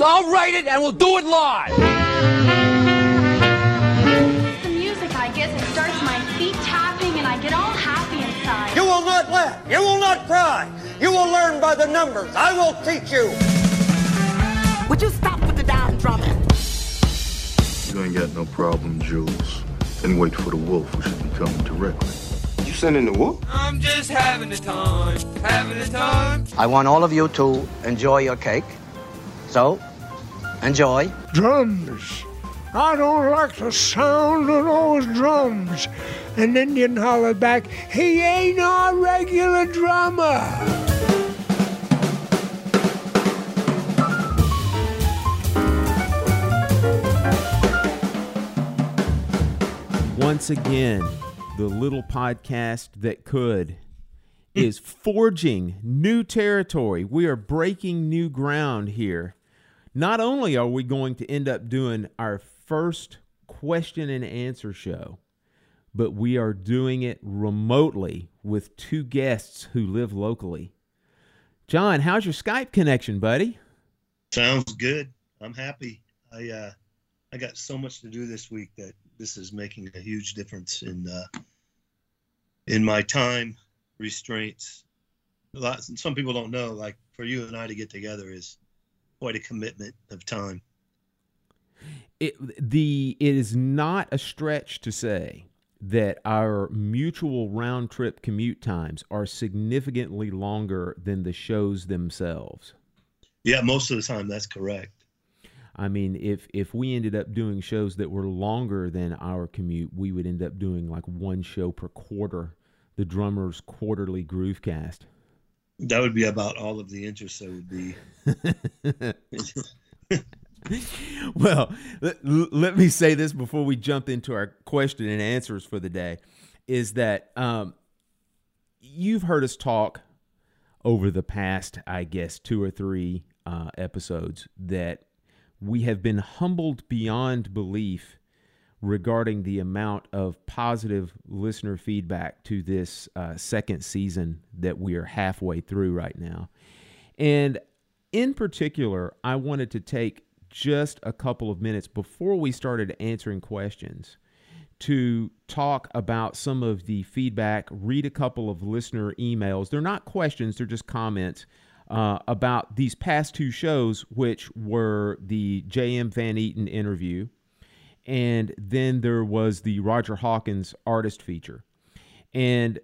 I'll write it and we'll do it live. The music, I guess, it starts my feet tapping and I get all happy inside. You will not laugh. You will not cry. You will learn by the numbers. I will teach you. Would you stop with the damn drumming? You ain't got no problem, Jules. Then wait for the wolf, who should be coming directly. You sending the wolf? I'm just having the time, having the time. I want all of you to enjoy your cake. So, enjoy. drums. I don't like the sound of those drums. An Indian hollered back, he ain't our regular drummer. Once again, the little podcast that could is forging new territory. We are breaking new ground here. Not only are we going to end up doing our first question and answer show, but we are doing it remotely with two guests who live locally. John, how's your Skype connection, buddy? Sounds good. I'm happy. I uh, I got so much to do this week that this is making a huge difference in uh, in my time restraints. A lot, some people don't know. Like for you and I to get together is quite a commitment of time. it the it is not a stretch to say that our mutual round trip commute times are significantly longer than the shows themselves. Yeah, most of the time that's correct. I mean, if if we ended up doing shows that were longer than our commute, we would end up doing like one show per quarter, the drummer's quarterly groovecast. That would be about all of the interest there would be. well, let, let me say this before we jump into our question and answers for the day is that um, you've heard us talk over the past, I guess, two or three uh, episodes that we have been humbled beyond belief regarding the amount of positive listener feedback to this uh, second season that we are halfway through right now. And in particular, I wanted to take just a couple of minutes before we started answering questions to talk about some of the feedback, read a couple of listener emails. They're not questions, they're just comments uh, about these past two shows, which were the J.M. Van Eaton interview, and then there was the Roger Hawkins artist feature. And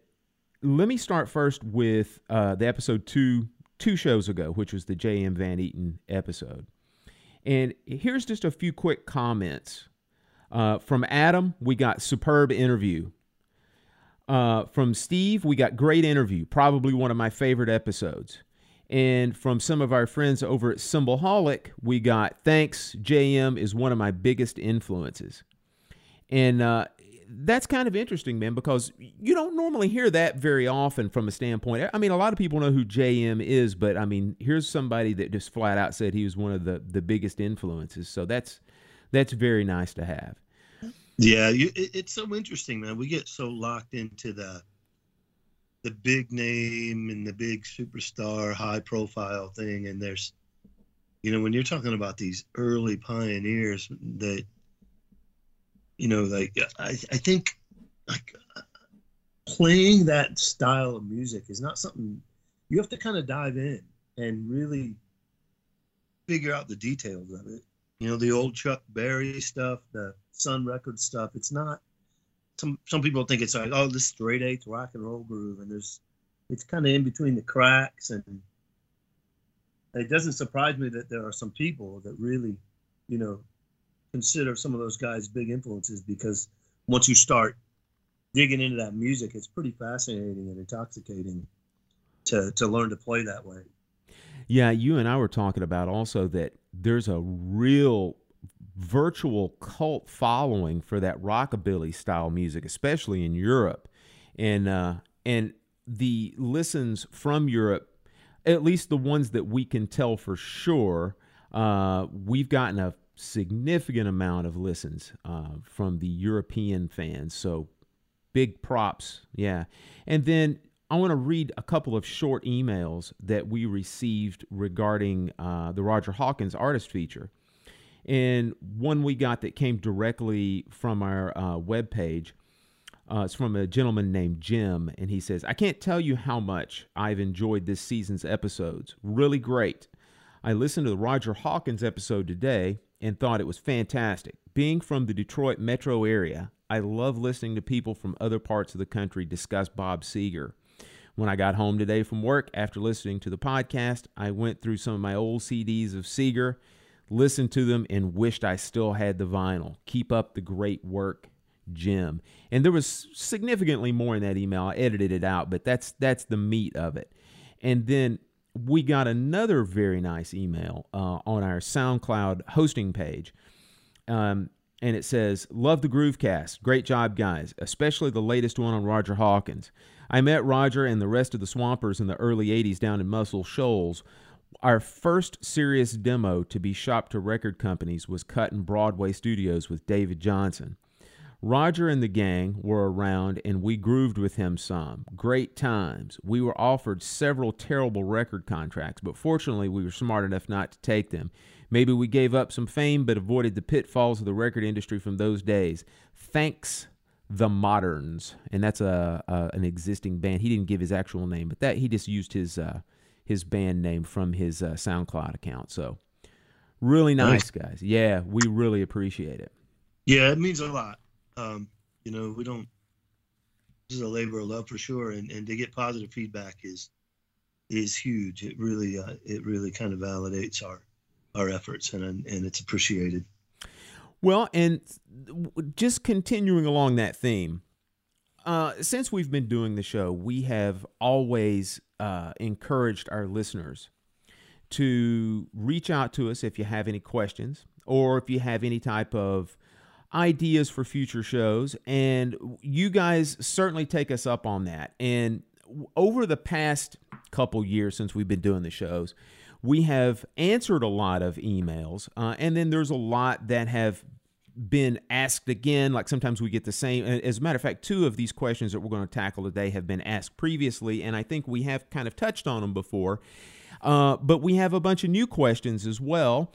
let me start first with uh, the episode two two shows ago, which was the J.M. Van Eaton episode. And here's just a few quick comments. Uh, from Adam, we got superb interview. Uh, from Steve, we got great interview, probably one of my favorite episodes. And from some of our friends over at Cymbalholic, we got thanks, JM is one of my biggest influences. And uh, that's kind of interesting, man, because you don't normally hear that very often from a standpoint. I mean, a lot of people know who JM is, but I mean, here's somebody that just flat out said he was one of the, the biggest influences. So that's that's very nice to have. Yeah, you, it, it's so interesting, man. We get so locked into the the big name and the big superstar, high profile thing, and there's, you know, when you're talking about these early pioneers that, you know, like I, I think, like playing that style of music is not something you have to kind of dive in and really figure out the details of it. You know, the old Chuck Berry stuff, the Sun Record stuff. It's not. Some some people think it's like, oh, this straight eighth rock and roll groove, and there's, it's kind of in between the cracks, and it doesn't surprise me that there are some people that really, you know, consider some of those guys big influences because once you start digging into that music, it's pretty fascinating and intoxicating to to learn to play that way. Yeah, you and I were talking about also that there's a real virtual cult following for that rockabilly style music, especially in Europe, and uh, and the listens from Europe, at least the ones that we can tell for sure, uh, we've gotten a significant amount of listens uh, from the European fans. So big props, yeah. And then I want to read a couple of short emails that we received regarding uh, the Roger Hawkins artist feature. And one we got that came directly from our uh, webpage. Uh, it's from a gentleman named Jim, and he says, I can't tell you how much I've enjoyed this season's episodes. Really great. I listened to the Roger Hawkins episode today and thought it was fantastic. Being from the Detroit metro area, I love listening to people from other parts of the country discuss Bob Seger. When I got home today from work after listening to the podcast, I went through some of my old CDs of Seger, listened to them, and wished I still had the vinyl. Keep up the great work, Jim. And there was significantly more in that email. I edited it out, but that's that's the meat of it. And then we got another very nice email uh, on our SoundCloud hosting page. Um, and it says, Love the Groovecast. Great job, guys, especially the latest one on Roger Hawkins. I met Roger and the rest of the Swampers in the early 80s down in Muscle Shoals. Our first serious demo to be shopped to record companies was cut in Broadway studios with David Johnson. Roger and the gang were around and we grooved with him some. Great times. We were offered several terrible record contracts, but fortunately we were smart enough not to take them. Maybe we gave up some fame but avoided the pitfalls of the record industry from those days. Thanks the Moderns, and that's a, a, an existing band. He didn't give his actual name, but that he just used his uh, his band name from his uh, SoundCloud account. So really nice, nice, guys. Yeah, we really appreciate it. Yeah, it means a lot. Um, you know, we don't. This is a labor of love for sure, and and to get positive feedback is is huge. It really uh, it really kind of validates our our efforts, and and it's appreciated. Well, and just continuing along that theme, uh, since we've been doing the show, we have always uh, encouraged our listeners to reach out to us if you have any questions or if you have any type of ideas for future shows. And you guys certainly take us up on that. And over the past couple years since we've been doing the shows, we have answered a lot of emails, uh, and then there's a lot that have been asked again. Like sometimes we get the same. As a matter of fact, two of these questions that we're going to tackle today have been asked previously, and I think we have kind of touched on them before. Uh, but we have a bunch of new questions as well,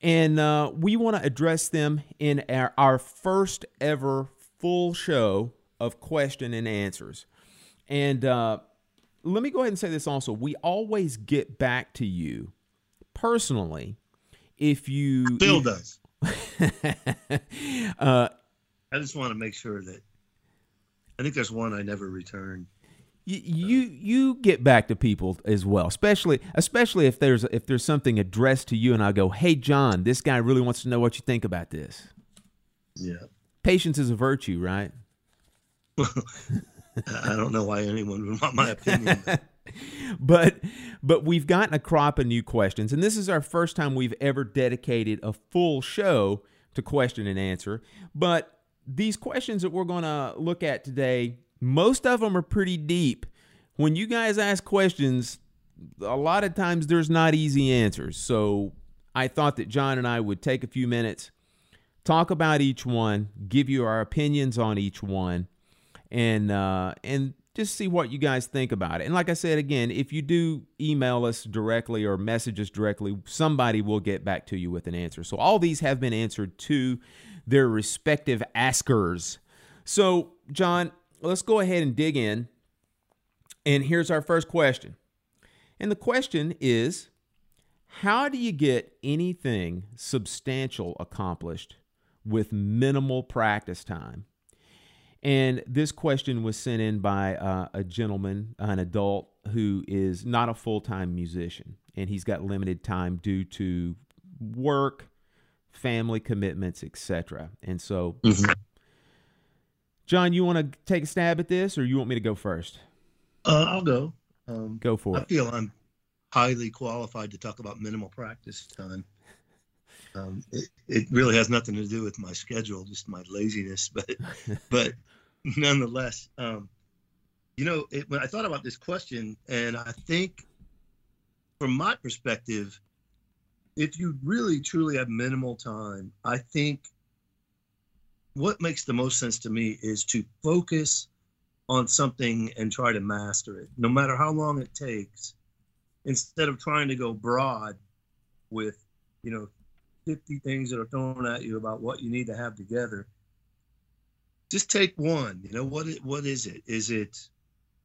and uh, we want to address them in our, our first ever full show of question and answers. And uh, let me go ahead and say this also. We always get back to you personally if you. Bill does. uh, I just want to make sure that. I think there's one I never returned. You, you you get back to people as well, especially especially if there's if there's something addressed to you, and I go, "Hey, John, this guy really wants to know what you think about this." Yeah, patience is a virtue, right? I don't know why anyone would want my opinion. but but we've gotten a crop of new questions, and this is our first time we've ever dedicated a full show to question and answer. But these questions that we're going to look at today, most of them are pretty deep. When you guys ask questions, a lot of times there's not easy answers. So I thought that John and I would take a few minutes, talk about each one, give you our opinions on each one, and uh, and just see what you guys think about it. And like I said again, if you do email us directly or message us directly, somebody will get back to you with an answer. So all these have been answered to their respective askers. So, John, let's go ahead and dig in. And here's our first question. And the question is How do you get anything substantial accomplished with minimal practice time? And this question was sent in by uh, a gentleman, an adult who is not a full time musician, and he's got limited time due to work, family commitments, etc. And so, mm-hmm. John, you want to take a stab at this, or you want me to go first? Uh, I'll go. Um, go for I it. I feel I'm highly qualified to talk about minimal practice time. Um, it, it, really has nothing to do with my schedule, just my laziness. But but nonetheless, um, you know, it, when I thought about this question, and I think from my perspective, if you really truly have minimal time, I think what makes the most sense to me is to focus on something and try to master it, no matter how long it takes, instead of trying to go broad with, you know, 50 things that are thrown at you about what you need to have together. Just take one. You know, what what is it? Is it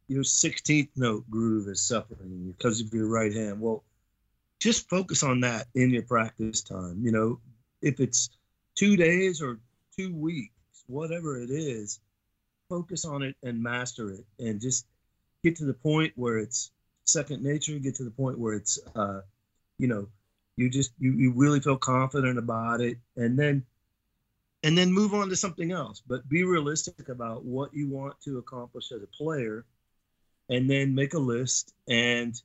your 16th note groove is suffering because of your right hand? Well, just focus on that in your practice time. You know, if it's two days or two weeks, whatever it is, focus on it and master it and just get to the point where it's second nature, get to the point where it's, uh, you know, you just, you, you really feel confident about it. And then, and then move on to something else, but be realistic about what you want to accomplish as a player and then make a list and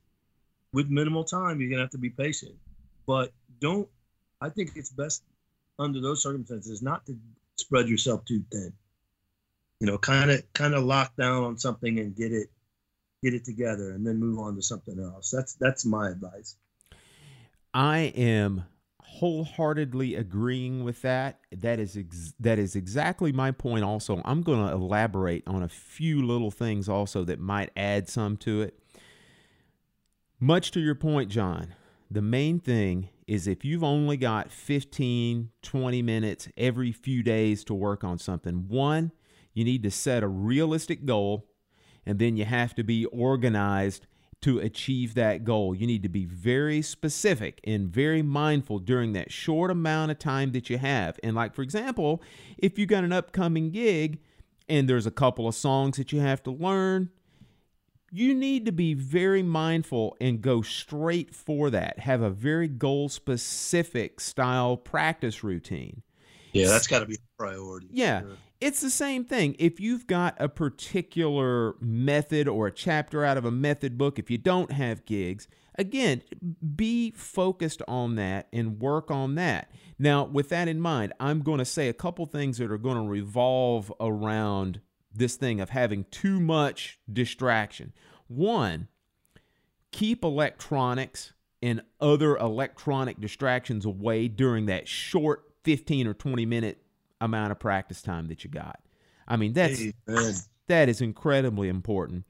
with minimal time, you're gonna have to be patient. But don't. I think it's best under those circumstances not to spread yourself too thin. You know, kind of kind of lock down on something and get it get it together, and then move on to something else. That's that's my advice. I am wholeheartedly agreeing with that. That is ex- that is exactly my point. Also, I'm going to elaborate on a few little things also that might add some to it. Much to your point, John, the main thing is if you've only got 15, 20 minutes every few days to work on something, one, you need to set a realistic goal, and then you have to be organized to achieve that goal. You need to be very specific and very mindful during that short amount of time that you have. And, like, for example, if you got an upcoming gig and there's a couple of songs that you have to learn, you need to be very mindful and go straight for that. Have a very goal specific style practice routine. Yeah, that's got to be a priority. Yeah. Sure. It's the same thing. If you've got a particular method or a chapter out of a method book, if you don't have gigs, again, be focused on that and work on that. Now, with that in mind, I'm going to say a couple things that are going to revolve around this thing of having too much distraction. One, keep electronics and other electronic distractions away during that short 15 or 20 minute amount of practice time that you got. I mean, that's Amen. that is incredibly important.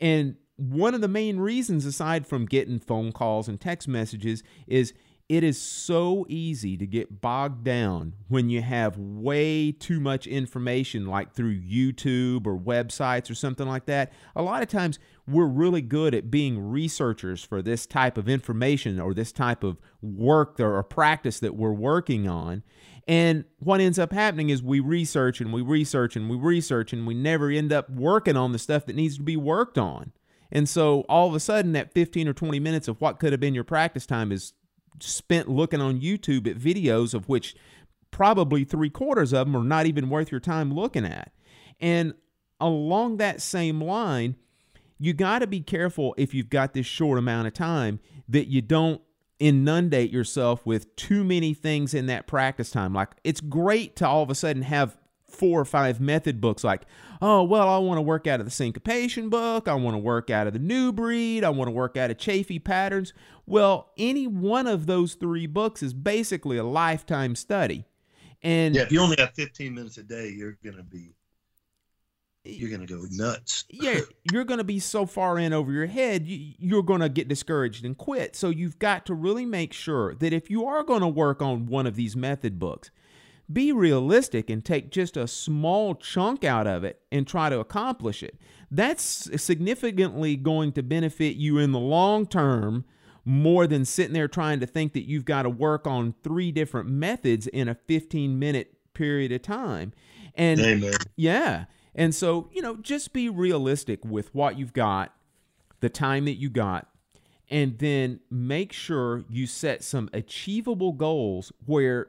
And one of the main reasons aside from getting phone calls and text messages is it is so easy to get bogged down when you have way too much information, like through YouTube or websites or something like that. A lot of times, we're really good at being researchers for this type of information or this type of work or practice that we're working on. And what ends up happening is we research and we research and we research and we never end up working on the stuff that needs to be worked on. And so all of a sudden, that 15 or 20 minutes of what could have been your practice time is spent looking on YouTube at videos of which probably three quarters of them are not even worth your time looking at. And along that same line, you got to be careful if you've got this short amount of time that you don't inundate yourself with too many things in that practice time. Like it's great to all of a sudden have four or five method books like, oh, well, I want to work out of the syncopation book. I want to work out of the new breed. I want to work out of Chaffee patterns. Well, any one of those three books is basically a lifetime study. And yeah, if you only have 15 minutes a day, you're going to be you're going to go nuts. yeah, you're going to be so far in over your head, you're going to get discouraged and quit. So you've got to really make sure that if you are going to work on one of these method books, be realistic and take just a small chunk out of it and try to accomplish it. That's significantly going to benefit you in the long term more than sitting there trying to think that you've got to work on three different methods in a 15 minute period of time. And Amen. yeah. And so, you know, just be realistic with what you've got, the time that you got, and then make sure you set some achievable goals where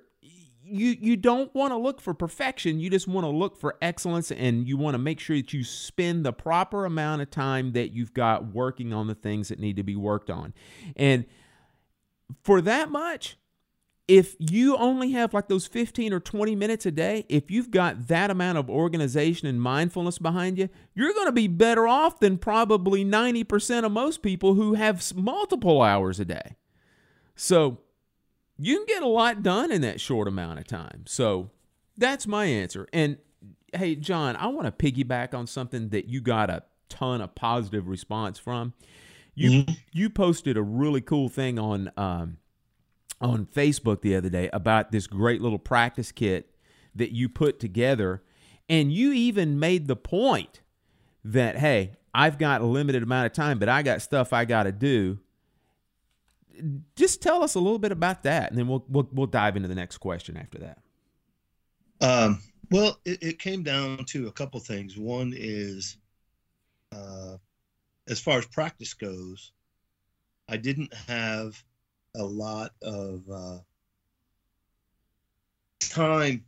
you you don't want to look for perfection. You just want to look for excellence and you want to make sure that you spend the proper amount of time that you've got working on the things that need to be worked on. And for that much if you only have like those 15 or 20 minutes a day if you've got that amount of organization and mindfulness behind you you're going to be better off than probably 90% of most people who have multiple hours a day so you can get a lot done in that short amount of time. So that's my answer. And hey, John, I want to piggyback on something that you got a ton of positive response from. You Mm-hmm. you posted a really cool thing on um, on Facebook the other day about this great little practice kit that you put together, and you even made the point that hey, I've got a limited amount of time, but I got stuff I got to do. Just tell us a little bit about that, and then we'll we'll, we'll dive into the next question after that. Um, well, it, it came down to a couple things. One is, uh, as far as practice goes, I didn't have a lot of uh, time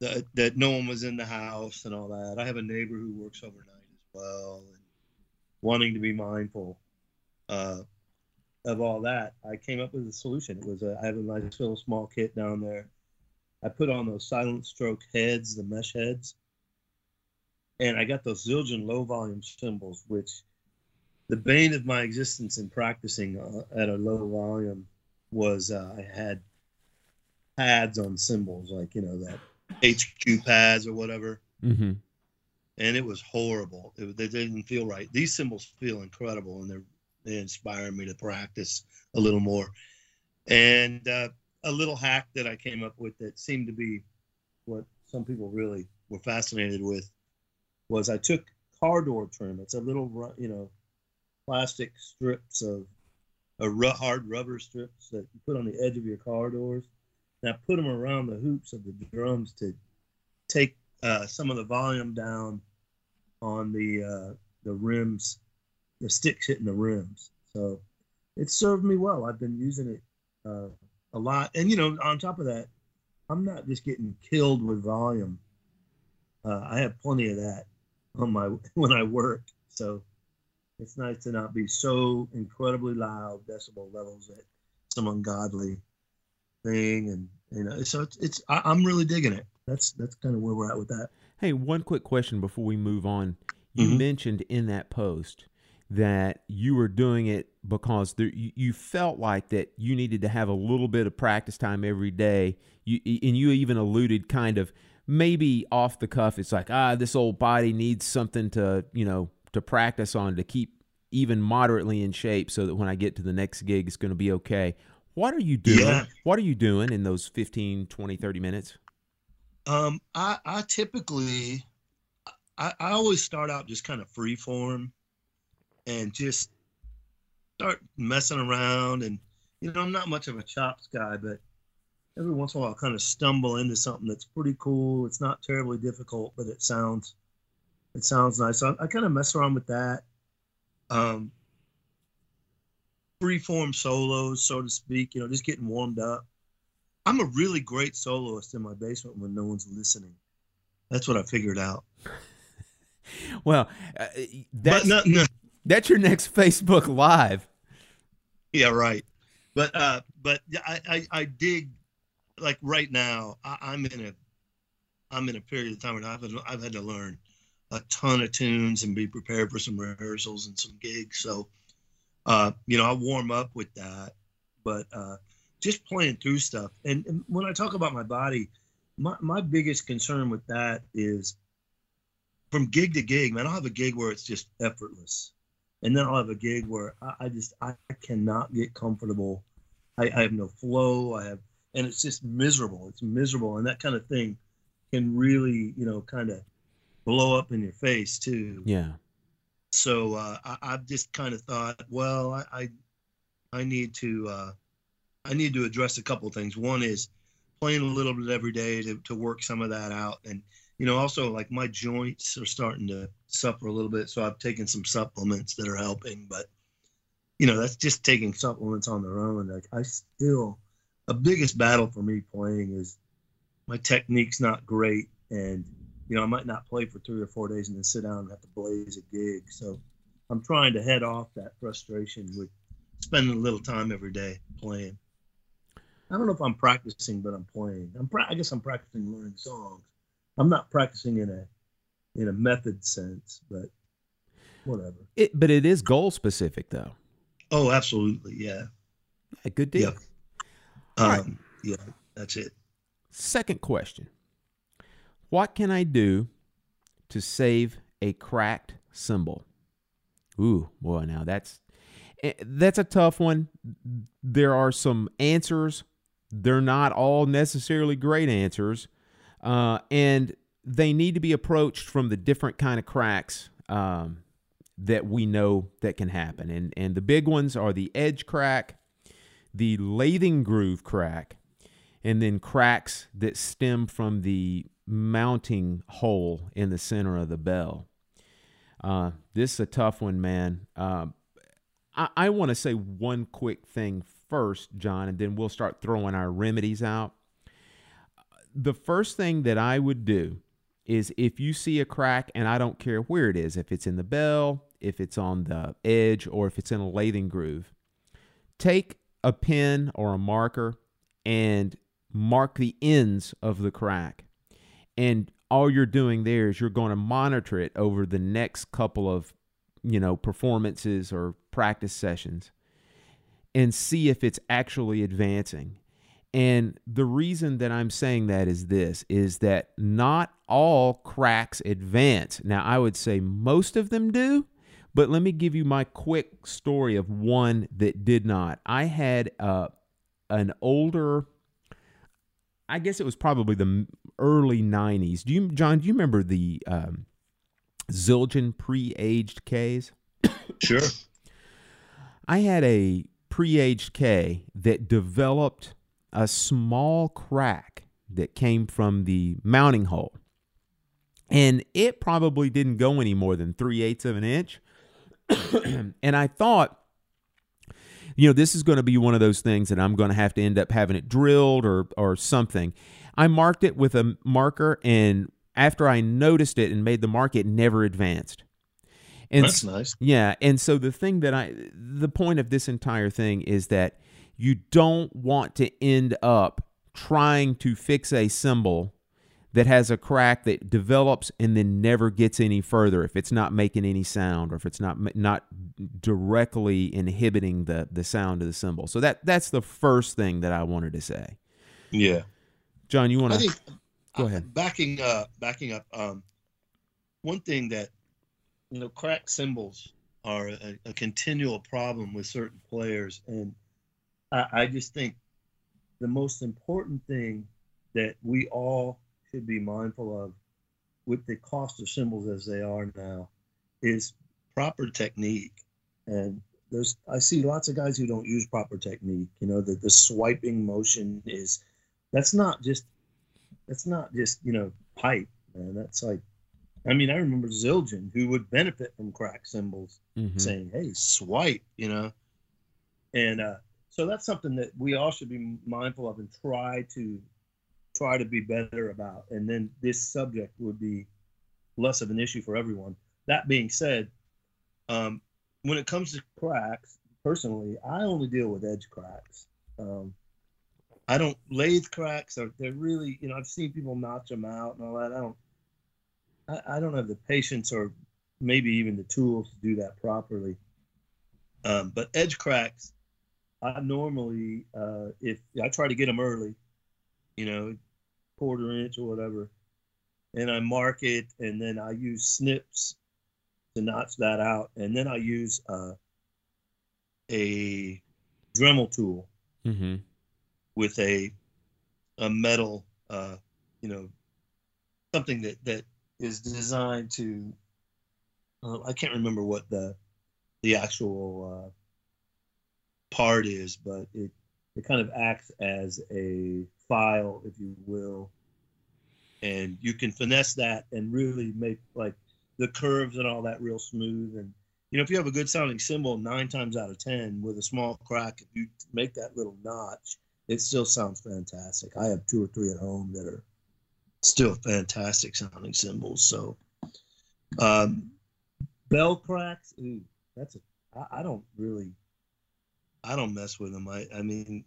that that no one was in the house and all that. I have a neighbor who works overnight as well, and wanting to be mindful uh, of all that, I came up with a solution. It was a, I have a nice little small kit down there. I put on those silent stroke heads, the mesh heads, and I got those Zildjian low volume cymbals, which the bane of my existence in practicing uh, at a low volume was uh, I had pads on cymbals, like you know that HQ pads or whatever, Mm-hmm. and it was horrible. It, they didn't feel right. These cymbals feel incredible, and they're they inspire me to practice a little more. And uh, a little hack that I came up with that seemed to be what some people really were fascinated with was I took car door trim. It's a little, you know, plastic strips of a hard rubber strips that you put on the edge of your car doors. And I put them around the hoops of the drums to take uh, some of the volume down on the uh, the rims, the sticks hitting the rims. So it served me well. I've been using it uh, a lot, and you know, on top of that, I'm not just getting killed with volume. Uh, I have plenty of that on my when I work, so it's nice to not be so incredibly loud decibel levels at some ungodly thing, and you know, so it's it's I, I'm really digging it. That's that's kind of where we're at with that. Hey, one quick question before we move on. You Mhm. mentioned in that post that you were doing it because there, you, you felt like that you needed to have a little bit of practice time every day. You and you even alluded kind of maybe off the cuff. It's like ah, this old body needs something to you know to practice on to keep even moderately in shape, so that when I get to the next gig, it's going to be okay. What are you doing? Yeah. What are you doing in those 15, 20, 30 minutes? Um, I I typically I, I always start out just kind of free form and just start messing around and you know I'm not much of a chops guy, but every once in a while I'll kind of stumble into something that's pretty cool. It's not terribly difficult, but it sounds it sounds nice. So I, I kind of mess around with that. Um free form solos, so to speak, you know, just getting warmed up. I'm a really great soloist in my basement when no one's listening. That's what I figured out. Well, uh, that's but no, that's your next Facebook Live. yeah, right. But uh, but I, I I dig like right now. I, I'm in a I'm in a period of time where I've I've had to learn a ton of tunes and be prepared for some rehearsals and some gigs. So, uh, you know, I warm up with that, but uh, just playing through stuff. And, and when I talk about my body, my my biggest concern with that is from gig to gig. Man, I'll have a gig where it's just effortless, and then I'll have a gig where I, I just I cannot get comfortable. I, I have no flow. I have, and it's just miserable. It's miserable, and that kind of thing can really, you know, kind of blow up in your face too. Yeah. So uh, I, I've just kind of thought, well, I, I, I need to, uh, I need to address a couple things. One is playing a little bit every day to, to work some of that out, and you know, also like my joints are starting to suffer a little bit, so I've taken some supplements that are helping. But you know, that's just taking supplements on their own. Like I still, a biggest battle for me playing is my technique's not great, and you know, I might not play for three or four days and then sit down and have to blaze a gig. So I'm trying to head off that frustration with spending a little time every day playing. I don't know if I'm practicing, but I'm playing. I'm pra- I guess I'm practicing learning songs. I'm not practicing in a in a method sense, but whatever. It, but it is goal specific though. Oh, absolutely, yeah, Yeah, good deal. yeah, All right. um, yeah. That's it. Second question. What can I do to save a cracked cymbal? Ooh, boy, now that's eh, that's a tough one. There are some answers. They're not all necessarily great answers, uh, and they need to be approached from the different kind of cracks um, that we know that can happen. And and the big ones are the edge crack, the lathing groove crack, and then cracks that stem from the mounting hole in the center of the bell. Uh, this is a tough one, man. Uh, I, I want to say one quick thing first, John, and then we'll start throwing our remedies out. The first thing that I would do is if you see a crack, and I don't care where it is, if it's in the bell, if it's on the edge, or if it's in a lathing groove, take a pen or a marker and mark the ends of the crack. And all you're doing there is you're going to monitor it over the next couple of, you know, performances or practice sessions and see if it's actually advancing. And the reason that I'm saying that is this is that not all cracks advance. Now, I would say most of them do, but let me give you my quick story of one that did not. I had uh, an older, I guess it was probably the early 90s. Do you, John, do you remember the um, Zildjian pre aged Ks? Sure. I had a pre aged K that developed a small crack that came from the mounting hole. And it probably didn't go any more than three eighths of an inch. and I thought, you know, this is going to be one of those things that I'm going to have to end up having it drilled or or something. I marked it with a marker, and after I noticed it and made the mark, it never advanced. And That's nice. Yeah, and so the thing that I, the point of this entire thing is that you don't want to end up trying to fix a cymbal that has a crack that develops and then never gets any further if it's not making any sound or if it's not not directly inhibiting the the sound of the cymbal. So that that's the first thing that I wanted to say. Yeah. John, you want I to think go uh, ahead? Backing up, backing up. Um, one thing that you know, cracked cymbals are a, a continual problem with certain players, and I, I just think the most important thing that we all should be mindful of with the cost of cymbals as they are now is proper technique. And there's I see lots of guys who don't use proper technique. You know, that the swiping motion is that's not just that's not just, you know, pipe, man. That's like I mean, I remember Zildjian who would benefit from crack cymbals Mhm. saying, Hey, swipe, you know. And uh so that's something that we all should be mindful of and try to try to be better about. And then this subject would be less of an issue for everyone. That being said, um, when it comes to cracks, personally, I only deal with edge cracks. Um, I don't lathe cracks. Are they're really, you know, I've seen people notch them out and all that. I don't, I, I don't have the patience or maybe even the tools to do that properly. Um, but edge cracks, I normally, uh, if I try to get them early, you know, quarter inch or whatever, and I mark it, and then I use snips to notch that out, and then I use uh, a Dremel tool Mm-hmm. With a a metal, uh, you know, something that that is designed to. Uh, I can't remember what the the actual uh, part is, but it it kind of acts as a file, if you will, and you can finesse that and really make like the curves and all that real smooth. And you know, if you have a good sounding cymbal, nine times out of ten with a small crack, if you make that little notch, it still sounds fantastic. I have two or three at home that are still fantastic sounding cymbals. So, um, bell cracks, ooh, that's a. I, I don't really. I don't mess with them. I, I mean,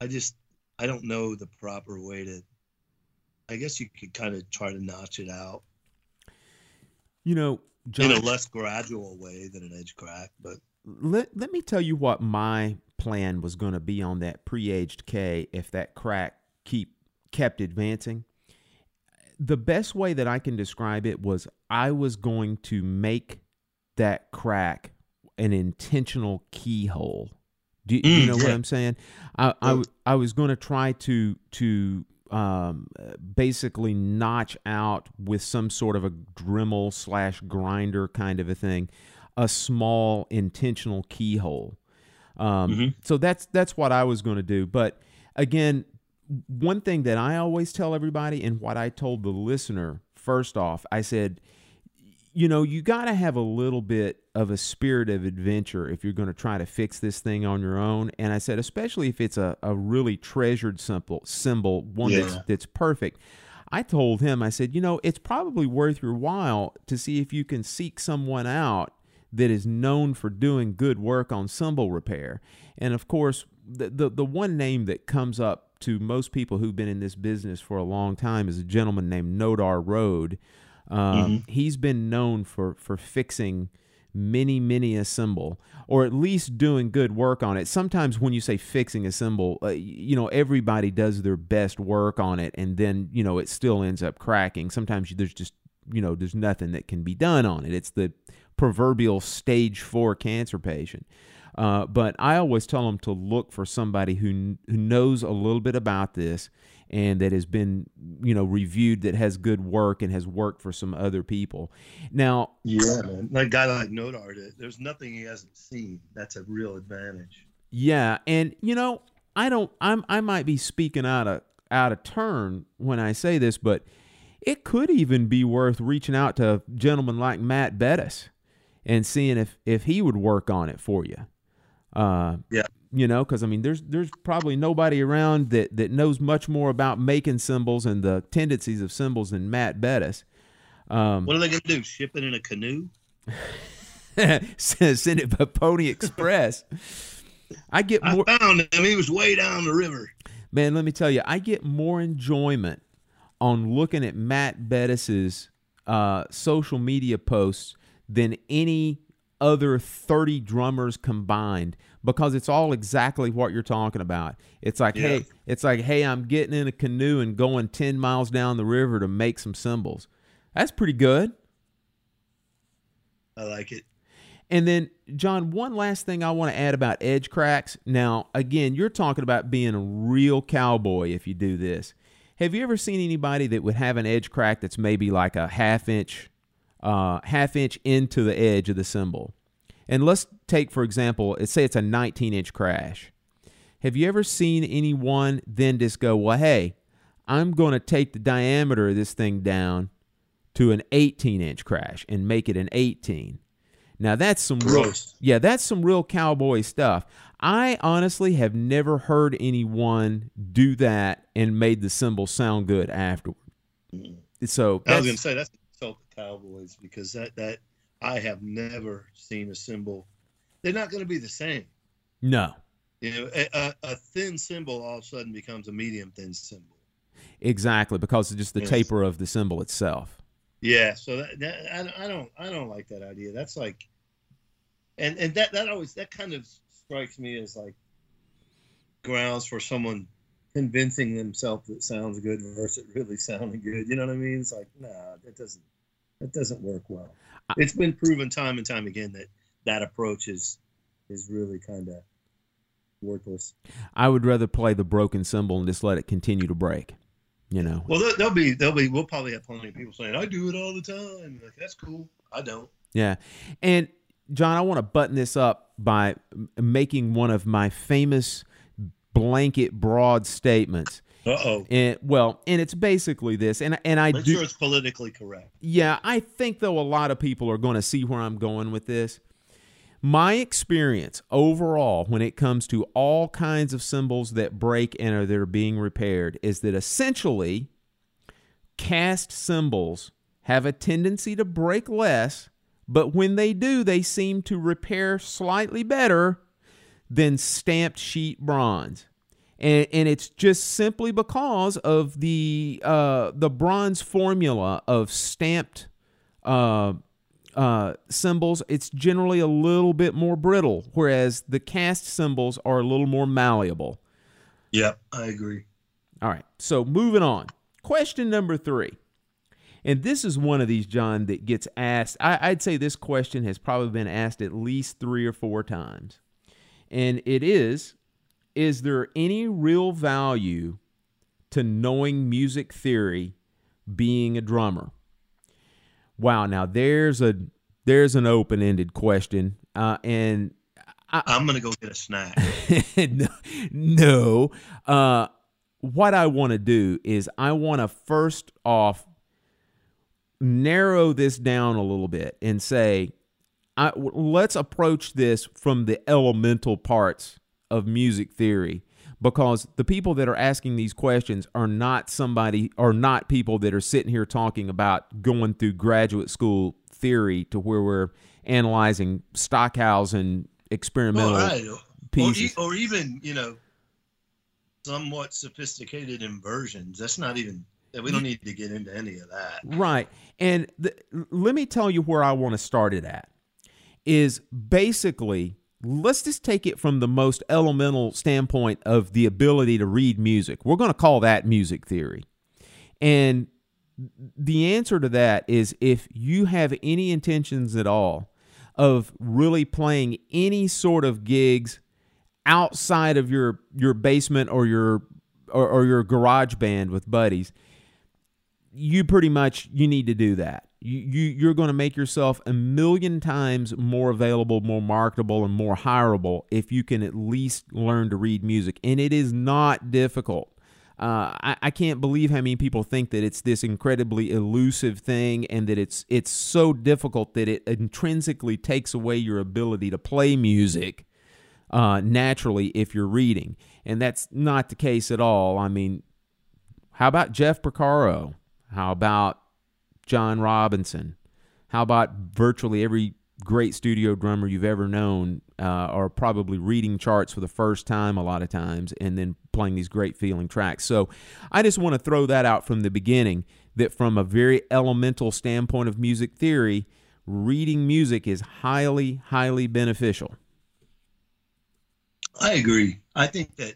I just I don't know the proper way to. I guess you could kind of try to notch it out You know, John, in a less gradual way than an edge crack, but let let me tell you what my plan was going to be on that pre-aged K if that crack keep kept advancing. the best way that I can describe it was I was going to make that crack an intentional keyhole. Do, do you Mm, know what. I'm saying? I I was going to try to to um, basically notch out with some sort of a Dremel slash grinder kind of a thing, a small intentional keyhole. Um, So that's that's what I was going to do. But again, one thing that I always tell everybody, and what I told the listener first off, I said, you know, you got to have a little bit of a spirit of adventure if you're going to try to fix this thing on your own. And I said, especially if it's a, a really treasured cymbal, cymbal, one that's that's perfect. I told him, I said, you know, it's probably worth your while to see if you can seek someone out that is known for doing good work on cymbal repair. And of course, the, the, the one name that comes up to most people who've been in this business for a long time is a gentleman named Nodar Road. Um, He's been known for, for fixing many, many a cymbal, or at least doing good work on it. Sometimes when you say fixing a cymbal, uh, you know, everybody does their best work on it, and then, you know, it still ends up cracking. Sometimes there's just, you know, there's nothing that can be done on it. It's the proverbial stage four cancer patient. Uh, but I always tell them to look for somebody who who knows a little bit about this and that has been you know reviewed that has good work and has worked for some other people. Now, Yeah, man. Like a guy like Nodar, there's nothing he hasn't seen. That's a real advantage. yeah, and you know, I don't I'm I might be speaking out of out of turn when I say this, but it could even be worth reaching out to gentlemen like Matt Bettis and seeing if if he would work on it for you. Uh, Yeah. you know, because I mean, there's there's probably nobody around that that knows much more about making cymbals and the tendencies of cymbals than Matt Bettis. Um, What are they going to do? Ship it in a canoe? send it by Pony Express. I get more. I found him. He was way down the river. Man, let me tell you, I get more enjoyment on looking at Matt Bettis's uh, social media posts than any other 30 drummers combined because it's all exactly what you're talking about. It's like, Yeah. hey, it's like, hey, I'm getting in a canoe and going 10 miles down the river to make some cymbals. That's pretty good. I like it. And then, John, one last thing I want to add about edge cracks. Now, again, you're talking about being a real cowboy if you do this. Have you ever seen anybody that would have an edge crack that's maybe like a half inch, uh, half inch into the edge of the cymbal. And let's take, for example, let's say it's a 19 inch crash. Have you ever seen anyone then just go, well, hey, I'm going to take the diameter of this thing down to an 18 inch crash and make it an 18? Now that's some real, yeah, that's some real cowboy stuff. I honestly have never heard anyone do that and made the cymbal sound good afterward. So I was going to say that's insult the Cowboys because that that I have never seen a cymbal. They're not going to be the same. no, You know, a, a, thin cymbal all of a sudden becomes a medium thin cymbal. exactly because of just the Yes. taper of the cymbal itself. Yeah, so that, that I, I don't I don't like that idea. That's like, and and that that always that kind of strikes me as like grounds for someone convincing themselves that sounds good versus it really sounding good. You know what I mean? It's like, nah, that doesn't that doesn't work well. It's been proven time and time again that that approach is is really kind of worthless. I would rather play the broken cymbal and just let it continue to break. You know, Well, there'll be there'll be we'll probably have plenty of people saying I do it all the time. Like that's cool. I don't. Yeah. And John, I want to button this up by making one of my famous blanket broad statements. Uh oh. And well, and it's basically this and and I Make do sure it's politically correct. Yeah, I think though a lot of people are going to see where I'm going with this. My experience overall when it comes to all kinds of cymbals that break and are that are being repaired is that essentially cast cymbals have a tendency to break less, but when they do, they seem to repair slightly better than stamped sheet bronze. And, and it's just simply because of the uh, the bronze formula of stamped uh, uh, cymbals. It's generally a little bit more brittle, whereas the cast cymbals are a little more malleable. Yep, I agree. All right, so moving on. Question number three. And this is one of these, John, that gets asked. I, I'd say this question has probably been asked at least three or four times. And it is Is there any real value to knowing music theory being a drummer? Wow, now there's a there's an open-ended question, uh, and I, am gonna go get a snack. no, no. Uh, what I want to do is I want to first off narrow this down a little bit and say, I, let's approach this from the elemental parts of music theory because the people that are asking these questions are not somebody are not people that are sitting here talking about going through graduate school theory to where we're analyzing Stockhausen experimental well, right. pieces. Or, or even, you know, somewhat sophisticated inversions. That's not even we don't need to get into any of that. Right. And the, let me tell you where I want to start it at is basically let's just take it from the most elemental standpoint of the ability to read music. We're going to call that music theory. And the answer to that is if you have any intentions at all of really playing any sort of gigs outside of your your basement or your or, or your garage band with buddies, you pretty much you need to do that. You, you you're going to make yourself a million times more available, more marketable, and more hireable if you can at least learn to read music. And it is not difficult. Uh, I, I can't believe how many people think that it's this incredibly elusive thing and that it's it's so difficult that it intrinsically takes away your ability to play music uh, naturally if you're reading. And that's not the case at all. I mean, how about Jeff Porcaro? How about John Robinson? How about virtually every great studio drummer you've ever known uh, are probably reading charts for the first time a lot of times and then playing these great feeling tracks. So I just want to throw that out from the beginning that from a very elemental standpoint of music theory, reading music is highly, highly beneficial. I agree. I think that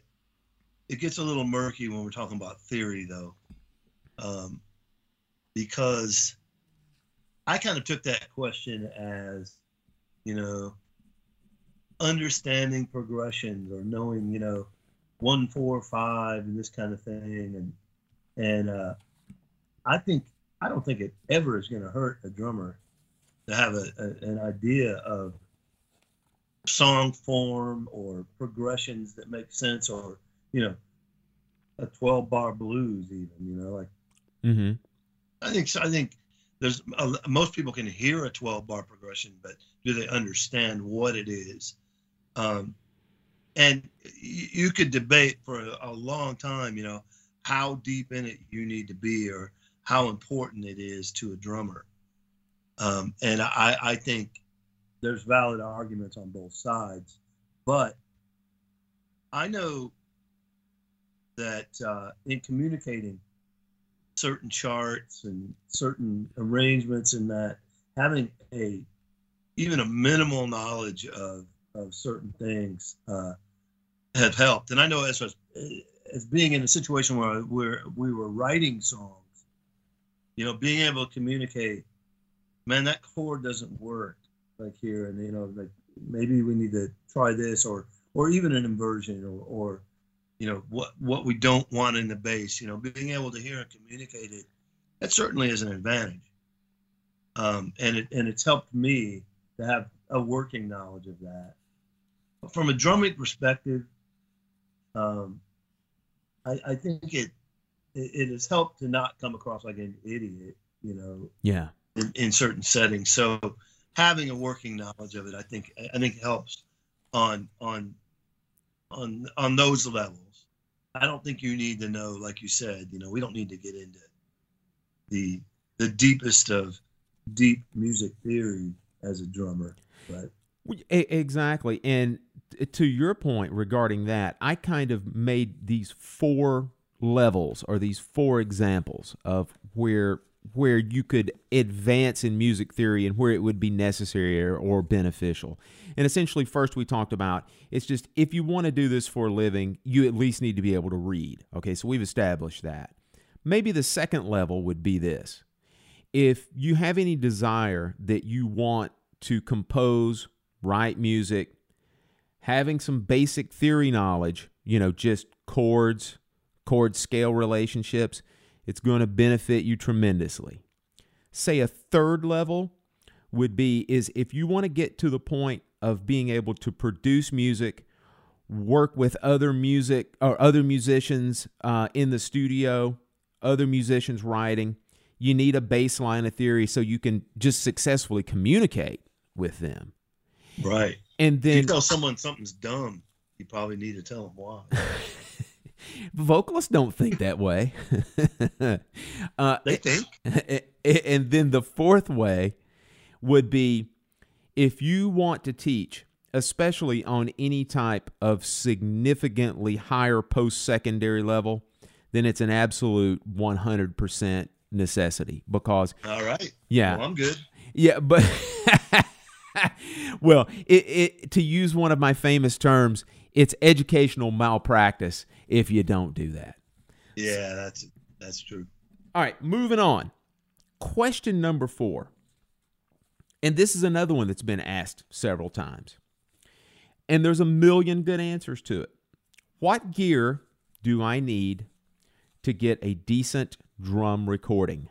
it gets a little murky when we're talking about theory, though, um, because I kind of took that question as, you know, understanding progressions or knowing, you know, one, four, five, and this kind of thing, and and uh, I think I don't think it ever is going to hurt a drummer to have a, a, an idea of song form or progressions that make sense, or you know, a twelve bar blues, even you know, like. Mm-hmm. I think I think there's a, most people can hear a 12 bar progression, but do they understand what it is? Um, and you could debate for a, a, long time, you know, how deep in it you need to be or how important it is to a drummer. Um, and I, I think there's valid arguments on both sides, but I know that uh, in communicating certain charts and certain arrangements and that having a even a minimal knowledge of of certain things uh, have helped. And I know as as being in a situation where where we were writing songs, you know, being able to communicate, man, that chord doesn't work like here, and you know, like maybe we need to try this or or even an inversion or or you know what what we don't want in the bass. You know, being able to hear and communicate it, that certainly is an advantage. Um, and it and it's helped me to have a working knowledge of that. But from a drumming perspective, um, I, I think it, it, it has helped to not come across like an idiot. You know. Yeah. In, in certain settings, so having a working knowledge of it, I think I think helps on on on on those levels. I don't think you need to know, like you said, you know, we don't need to get into the the deepest of deep music theory as a drummer, but exactly. And to your point regarding that, I kind of made these four levels or these four examples of where where you could advance in music theory and where it would be necessary or, or, beneficial. And essentially, first we talked about it's just if you want to do this for a living, you at least need to be able to read. Okay, so we've established that. Maybe the second level would be this if you have any desire that you want to compose, write music, having some basic theory knowledge, you know, just chords, chord scale relationships, it's going to benefit you tremendously. Say a third level would be is if you want to get to the point of being able to produce music, work with other music or other musicians uh, in the studio, other musicians writing, you need a baseline of theory so you can just successfully communicate with them. Right. And If then you tell someone something's dumb, you probably need to tell them why. vocalists don't think that way. uh, They think. and then the fourth way would be if you want to teach, especially on any type of significantly higher post secondary level, then it's an absolute 100% necessity because All right. Yeah. Well, I'm good. yeah, but well, it, it to use one of my famous terms, it's educational malpractice if you don't do that. Yeah, that's that's true. All right, moving on. Question number four. And this is another one that's been asked several times. And there's a million good answers to it. What gear do I need to get a decent drum recording?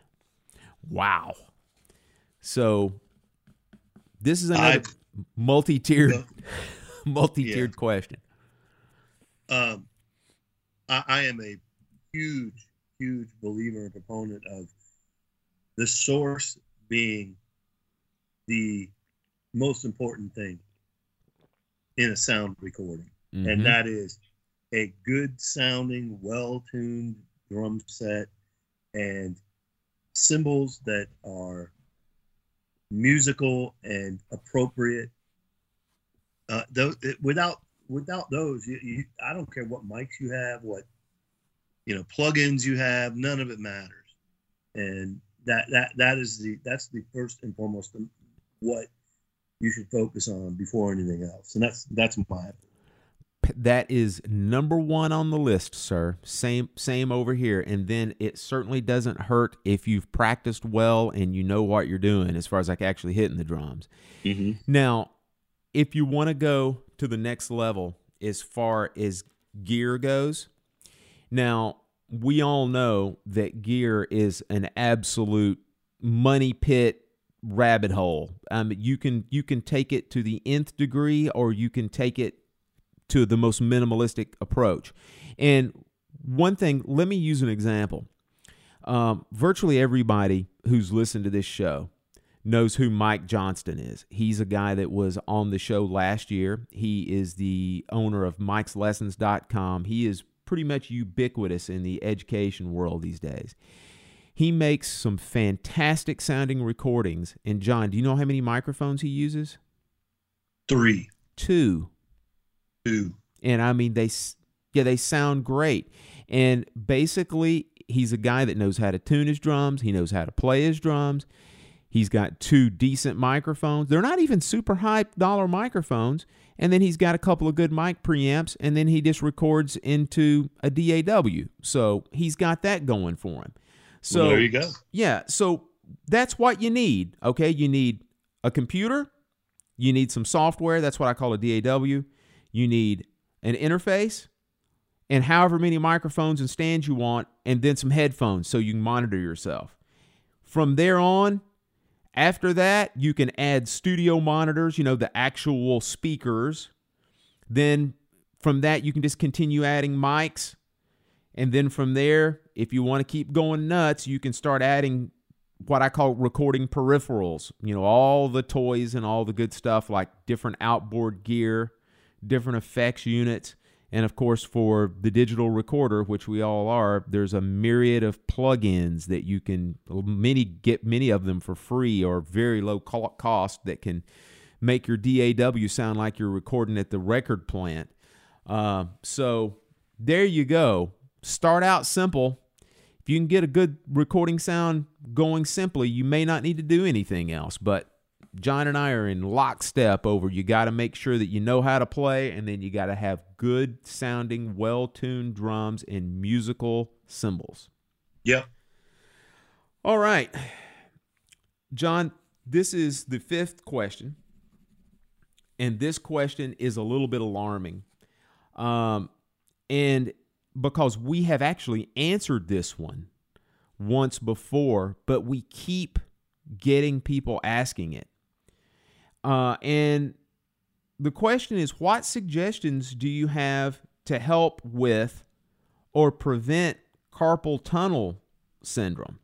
Wow. So this is another multi-tiered multi-tiered Yeah. question. Um, I, I am a huge, huge believer and proponent of the source being the most important thing in a sound recording, Mhm. and that is a good sounding, well tuned drum set and cymbals that are musical and appropriate. Uh, without without those, you, you, I don't care what mics you have, what you know, plugins you have, none of it matters. And that that that is the that's the first and foremost what you should focus on before anything else. And that's that's my that is number one on the list, sir. Same same over here. And then it certainly doesn't hurt if you've practiced well and you know what you're doing as far as like actually hitting the drums. Mm-hmm. Now, if you want to go to the next level as far as gear goes, now we all know that gear is an absolute money pit rabbit hole. Um, you can you can take it to the nth degree, or you can take it to the most minimalistic approach. And one thing, let me use an example. Um, virtually everybody who's listened to this show knows who Mike Johnston is. He's a guy that was on the show last year. He is the owner of Mike'sLessons.com. He is pretty much ubiquitous in the education world these days. He makes some fantastic sounding recordings. And John, do you know how many microphones he uses? three, Two two. and I mean they yeah they sound great. And basically, he's a guy that knows how to tune his drums. He knows how to play his drums. He's got two decent microphones. They're not even super high dollar microphones. And then he's got a couple of good mic preamps. And then he just records into a DAW. So he's got that going for him. So well, there you go. yeah, so that's what you need. Okay, you need a computer, you need some software. That's what I call a DAW. You need an interface, and however many microphones and stands you want, and then some headphones so you can monitor yourself. From there on, after that, you can add studio monitors, you know, the actual speakers. Then from that, you can just continue adding mics. And then from there, if you want to keep going nuts, you can start adding what I call recording peripherals. You know, all the toys and all the good stuff like different outboard gear, different effects units. And of course, for the digital recorder, which we all are, there's a myriad of plugins that you can many get many of them for free or very low cost that can make your DAW sound like you're recording at the record plant. Uh, so there you go. Start out simple. If you can get a good recording sound going simply, you may not need to do anything else. But John and I are in lockstep over you got to make sure that you know how to play, and then you got to have good sounding, well tuned drums and musical cymbals. Yeah. All right. John, this is the fifth question, and this question is a little bit alarming, um, and because we have actually answered this one once before, but we keep getting people asking it, uh, and the question is, what suggestions do you have to help with or prevent carpal tunnel syndrome?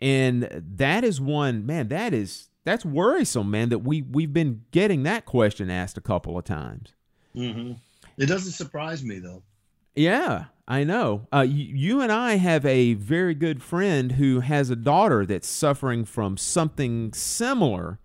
And that is one, man, that is that's worrisome, man, that we we've been getting that question asked a couple of times. Mm-hmm. It doesn't surprise me though. Yeah, I know. Uh, you, you and I have a very good friend who has a daughter that's suffering from something similar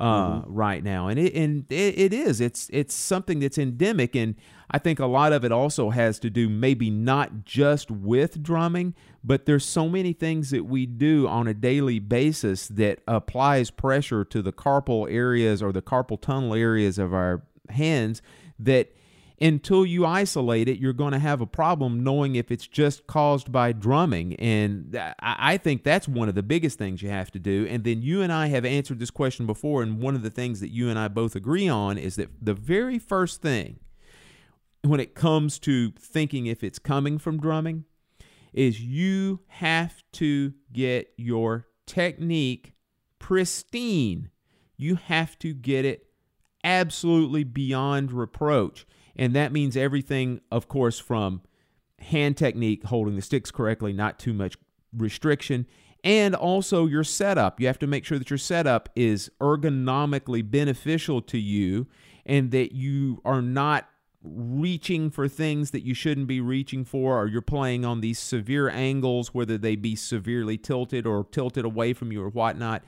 uh, mm-hmm. right now, and it and it, it is. It's it's something that's endemic, and I think a lot of it also has to do maybe not just with drumming, but there's so many things that we do on a daily basis that applies pressure to the carpal areas or the carpal tunnel areas of our hands that until you isolate it, you're going to have a problem knowing if it's just caused by drumming. And I think that's one of the biggest things you have to do. And then you and I have answered this question before. And one of the things that you and I both agree on is that the very first thing when it comes to thinking if it's coming from drumming is you have to get your technique pristine. You have to get it absolutely beyond reproach. And that means everything, of course, from hand technique, holding the sticks correctly, not too much restriction, and also your setup. You have to make sure that your setup is ergonomically beneficial to you and that you are not reaching for things that you shouldn't be reaching for, or you're playing on these severe angles, whether they be severely tilted or tilted away from you or whatnot.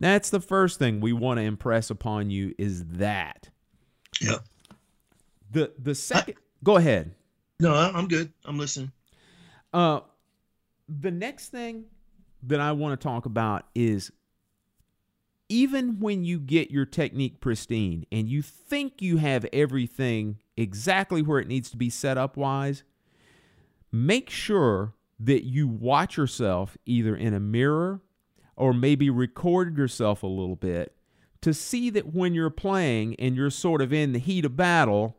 That's the first thing we want to impress upon you is that. Yep. The the second I, go ahead. No, I'm good. I'm listening. Uh the next thing that I want to talk about is even when you get your technique pristine and you think you have everything exactly where it needs to be set up wise, make sure that you watch yourself either in a mirror or maybe record yourself a little bit to see that when you're playing and you're sort of in the heat of battle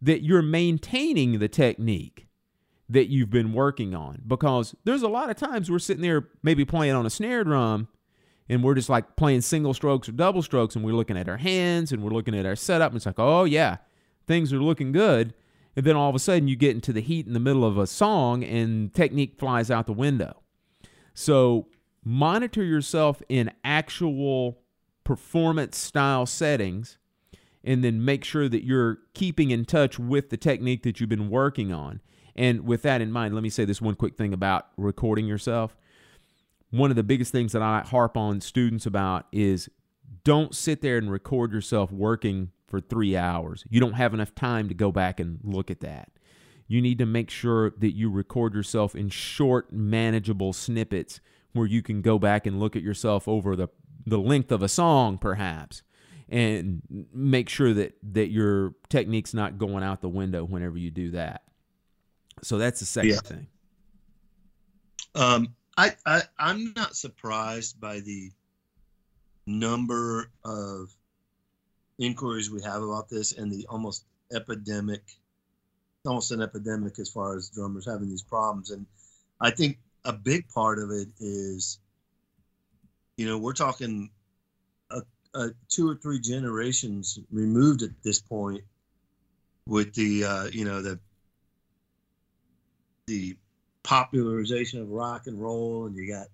that you're maintaining the technique that you've been working on. Because there's a lot of times we're sitting there maybe playing on a snare drum and we're just like playing single strokes or double strokes and we're looking at our hands and we're looking at our setup and it's like oh yeah things are looking good. And then all of a sudden you get into the heat in the middle of a song and technique flies out the window. So monitor yourself in actual performance style settings and then make sure that you're keeping in touch with the technique that you've been working on and with that in mind let me say this one quick thing about recording yourself one of the biggest things that I harp on students about is don't sit there and record yourself working for three hours. You don't have enough time to go back and look at that. You need to make sure that you record yourself in short, manageable snippets where you can go back and look at yourself over the, the length of a song, perhaps, and make sure that, that your technique's not going out the window whenever you do that. So that's the second yeah. thing. Um, I, I I'm not surprised by the number of inquiries we have about this and the almost epidemic almost an epidemic as far as drummers having these problems and i think a big part of it is you know we're talking a two or three generations removed at this point with the uh, you know the the popularization of rock and roll, and you got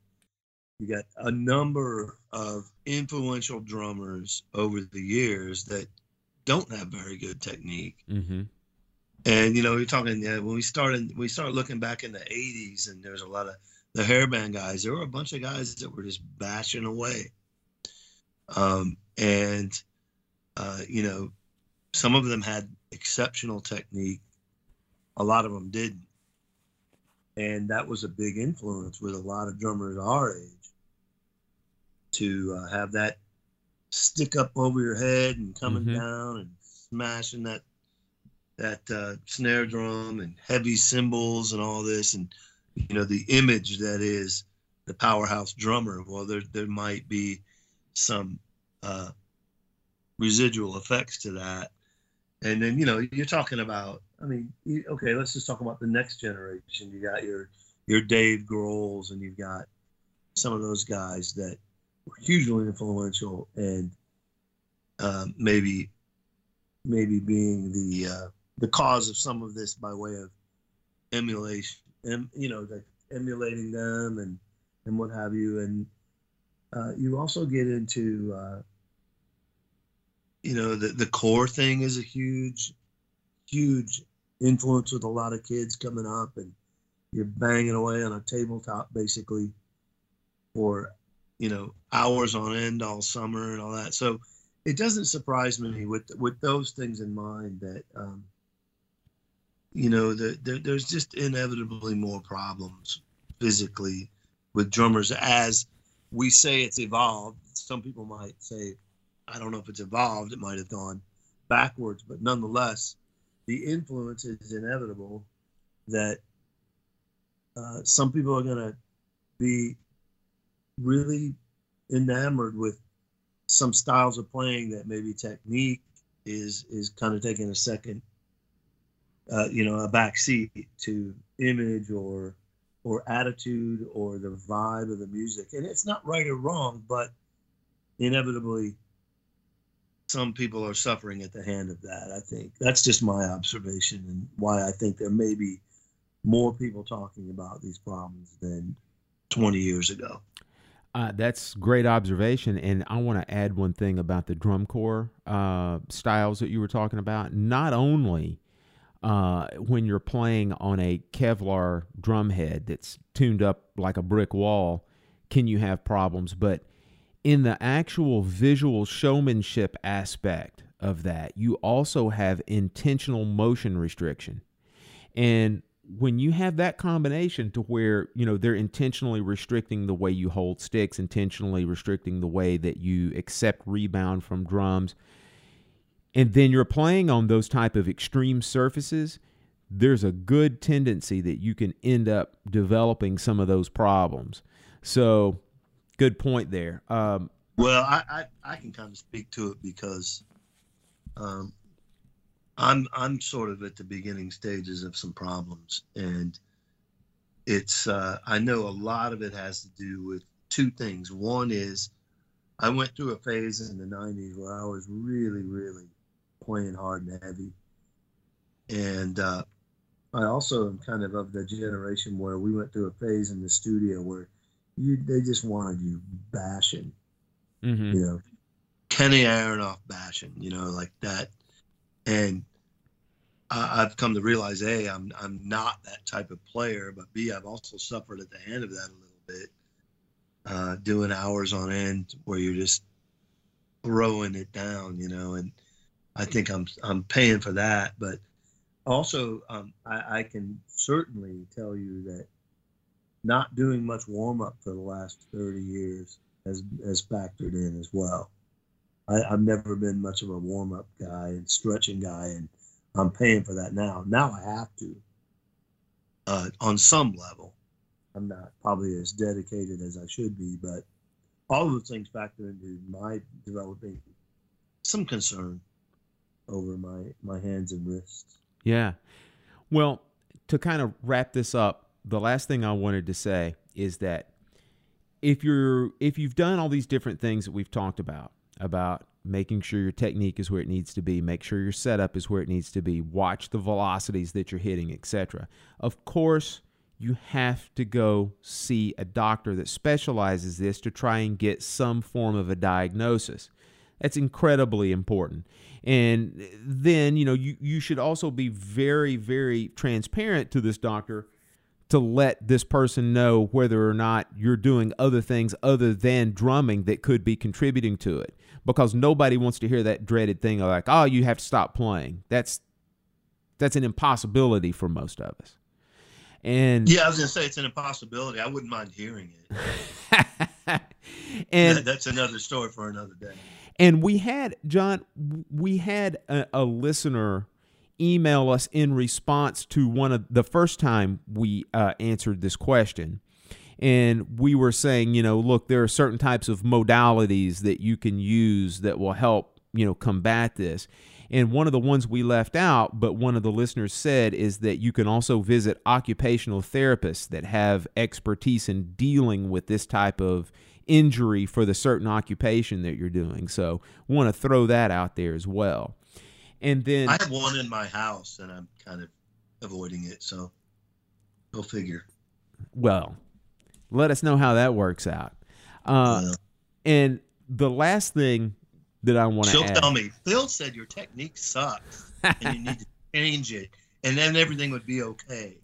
you got a number of influential drummers over the years that don't have very good technique. Mm-hmm. And you know, you're talking yeah, when we started, we started looking back in the '80s, and there's a lot of the hairband guys. There were a bunch of guys that were just bashing away, um, and uh, you know, some of them had exceptional technique. A lot of them didn't and that was a big influence with a lot of drummers our age to uh, have that stick up over your head and coming mm-hmm. down and smashing that that uh, snare drum and heavy cymbals and all this and you know the image that is the powerhouse drummer. Well, there there might be some uh, residual effects to that, and then you know you're talking about. I mean, you, okay, let's just talk about the next generation. You got your your Dave Grohls, and you've got some of those guys that were hugely influential and um, maybe maybe being the uh, the cause of some of this by way of emulation and you know like emulating them and and what have you and uh, you also get into uh, you know the the corps thing is a huge huge influence with a lot of kids coming up and you're banging away on a tabletop basically for you know hours on end all summer and all that. So it doesn't surprise me with with those things in mind that um, you know the, the, there's just inevitably more problems physically with drummers as we say it's evolved. Some people might say i don't know if it's evolved it might have gone backwards but nonetheless the influence is inevitable that uh, some people are going to be really enamored with some styles of playing that maybe technique is is kind of taking a second uh, you know a back seat to image or or attitude or the vibe of the music. And it's not right or wrong but inevitably some people are suffering at the hand of that i think. That's just my observation and why i think there may be more people talking about these problems than 20 years ago. Uh, that's great observation, and I want to add one thing about the drum corps uh, styles that you were talking about. Not only uh, when you're playing on a Kevlar drum head that's tuned up like a brick wall, can you have problems, but in the actual visual showmanship aspect of that, you also have intentional motion restriction. And when you have that combination to where you know they're intentionally restricting the way you hold sticks intentionally restricting the way that you accept rebound from drums and then you're playing on those type of extreme surfaces there's a good tendency that you can end up developing some of those problems so good point there um, well I, I, I can kind of speak to it because um, I'm I'm sort of at the beginning stages of some problems, and it's uh, I know a lot of it has to do with two things. One is I went through a phase in the '90s where I was really, really playing hard and heavy, and uh, I also am kind of of the generation where we went through a phase in the studio where you they just wanted you bashing, mm-hmm. you know, Kenny Aronoff bashing, you know, like that. And I've come to realize, a, I'm I'm not that type of player, but b, I've also suffered at the hand of that a little bit, uh, doing hours on end where you're just throwing it down, you know, and I think I'm I'm paying for that, but also um, I, I can certainly tell you that not doing much warm up for the last 30 years has has factored in as well. I, have never been much of a warm up guy and stretching guy, and I'm paying for that now. Now I have to, uh, on some level. I'm not probably as dedicated as I should be, but all of those things factor into my developing some concern over my my hands and wrists. Yeah. Well, to kind of wrap this up, the last thing I wanted to say is that if you're if you've done all these different things that we've talked about, about making sure your technique is where it needs to be, make sure your setup is where it needs to be, watch the velocities that you're hitting, etc. Of course, you have to go see a doctor that specializes this to try and get some form of a diagnosis. That's incredibly important. And then, you know, you, you should also be very, very transparent to this doctor to let this person know whether or not you're doing other things other than drumming that could be contributing to it. Because nobody wants to hear that dreaded thing of like oh you have to stop playing. That's that's an impossibility for most of us. And yeah i was gonna say it's an impossibility. I wouldn't mind hearing it. And that's another story for another day and we had john we had a, a listener email us in response to one of the first time we uh, answered this question. And we were saying, you know, look, there are certain types of modalities that you can use that will help, you know, combat this. And one of the ones we left out, but one of the listeners said, is that you can also visit occupational therapists that have expertise in dealing with this type of injury for the certain occupation that you're doing. So, want to throw that out there as well. And then I have one in my house, and I'm kind of avoiding it. So, go figure. Well, let us know how that works out. Uh, Yeah. and the last thing that I want to She'll add, tell me, Phil said your technique sucks, and you need to change it, and then everything would be okay.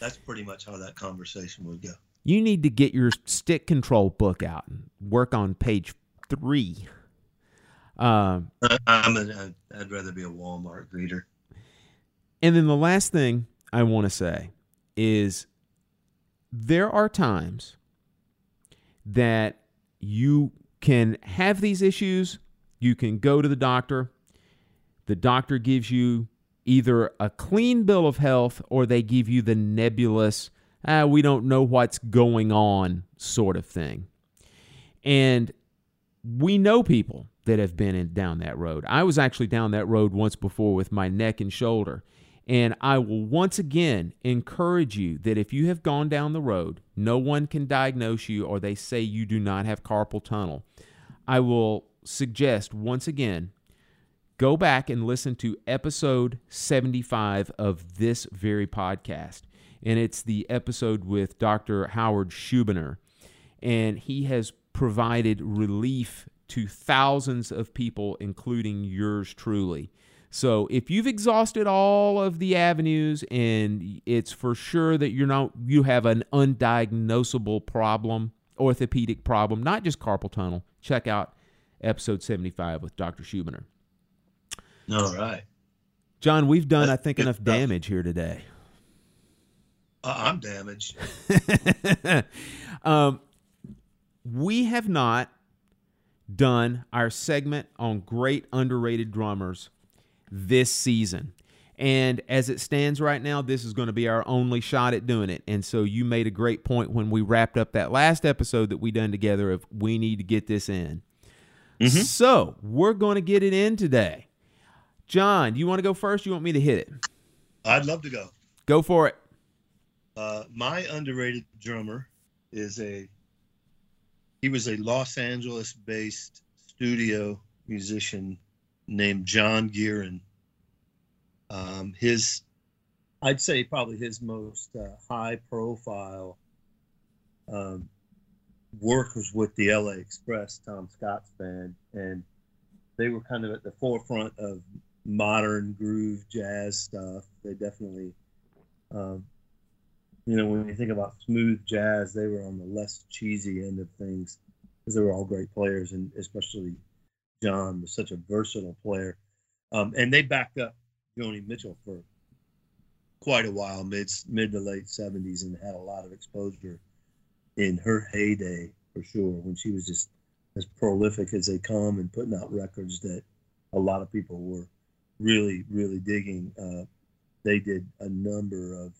That's pretty much how that conversation would go. You need to get your stick control book out and work on page three. Um, I'm a, I'd rather be a Walmart greeter. And then the last thing I want to say is there are times that you can have these issues. You can go to the doctor. The doctor gives you either a clean bill of health or they give you the nebulous, ah, we don't know what's going on sort of thing. And we know people that have been in, down that road. I was actually down that road once before with my neck and shoulder. And I will once again encourage you that if you have gone down the road, no one can diagnose you or they say you do not have carpal tunnel. I will suggest once again go back and listen to episode 75 of this very podcast. And it's the episode with Dr. Howard Schubiner. And he has provided relief to thousands of people, including yours truly. So if you've exhausted all of the avenues and it's for sure that you're not you have an undiagnosable problem, orthopedic problem, not just carpal tunnel, check out episode 75 with Dr. Schubiner. All right. John, we've done, I think, enough damage here today. Uh, I'm damaged. um, we have not done our segment on great underrated drummers this season. And as it stands right now, this is going to be our only shot at doing it. And so you made a great point when we wrapped up that last episode that we done together of we need to get this in. So we're going to get it in today. John, do you want to go first? You want me to hit it? I'd love to go. Go for it. Uh, my underrated drummer is a. He was a Los Angeles-based studio musician named John Guerin. Um, his, I'd say probably his most uh, high-profile um, work was with the LA Express, Tom Scott's band, and they were kind of at the forefront of modern groove jazz stuff. They definitely um, you know, when you think about smooth jazz, they were on the less cheesy end of things because they were all great players, and especially John was such a versatile player. Um, and they backed up Joni Mitchell for quite a while, mid mid to late seventies, and had a lot of exposure in her heyday for sure when she was just as prolific as they come and putting out records that a lot of people were really really digging. Uh, they did a number of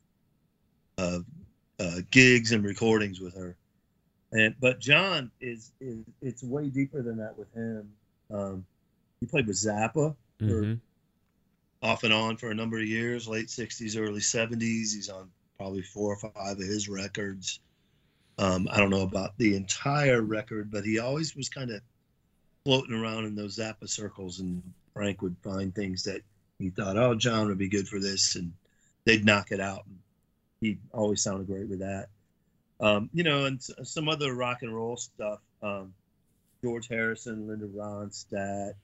uh, uh, gigs and recordings with her. And but John is, is it's way deeper than that with him. Um, he played with Zappa for Mhm. off and on for a number of years, late '60s, early '70s. He's on probably four or five of his records. Um, I don't know about the entire record, but he always was kind of floating around in those Zappa circles, and Frank would find things that he thought, "Oh, John would be good for this," and they'd knock it out. And he always sounded great with that. Um, you know, and some other rock and roll stuff. Um, George Harrison, Linda Ronstadt.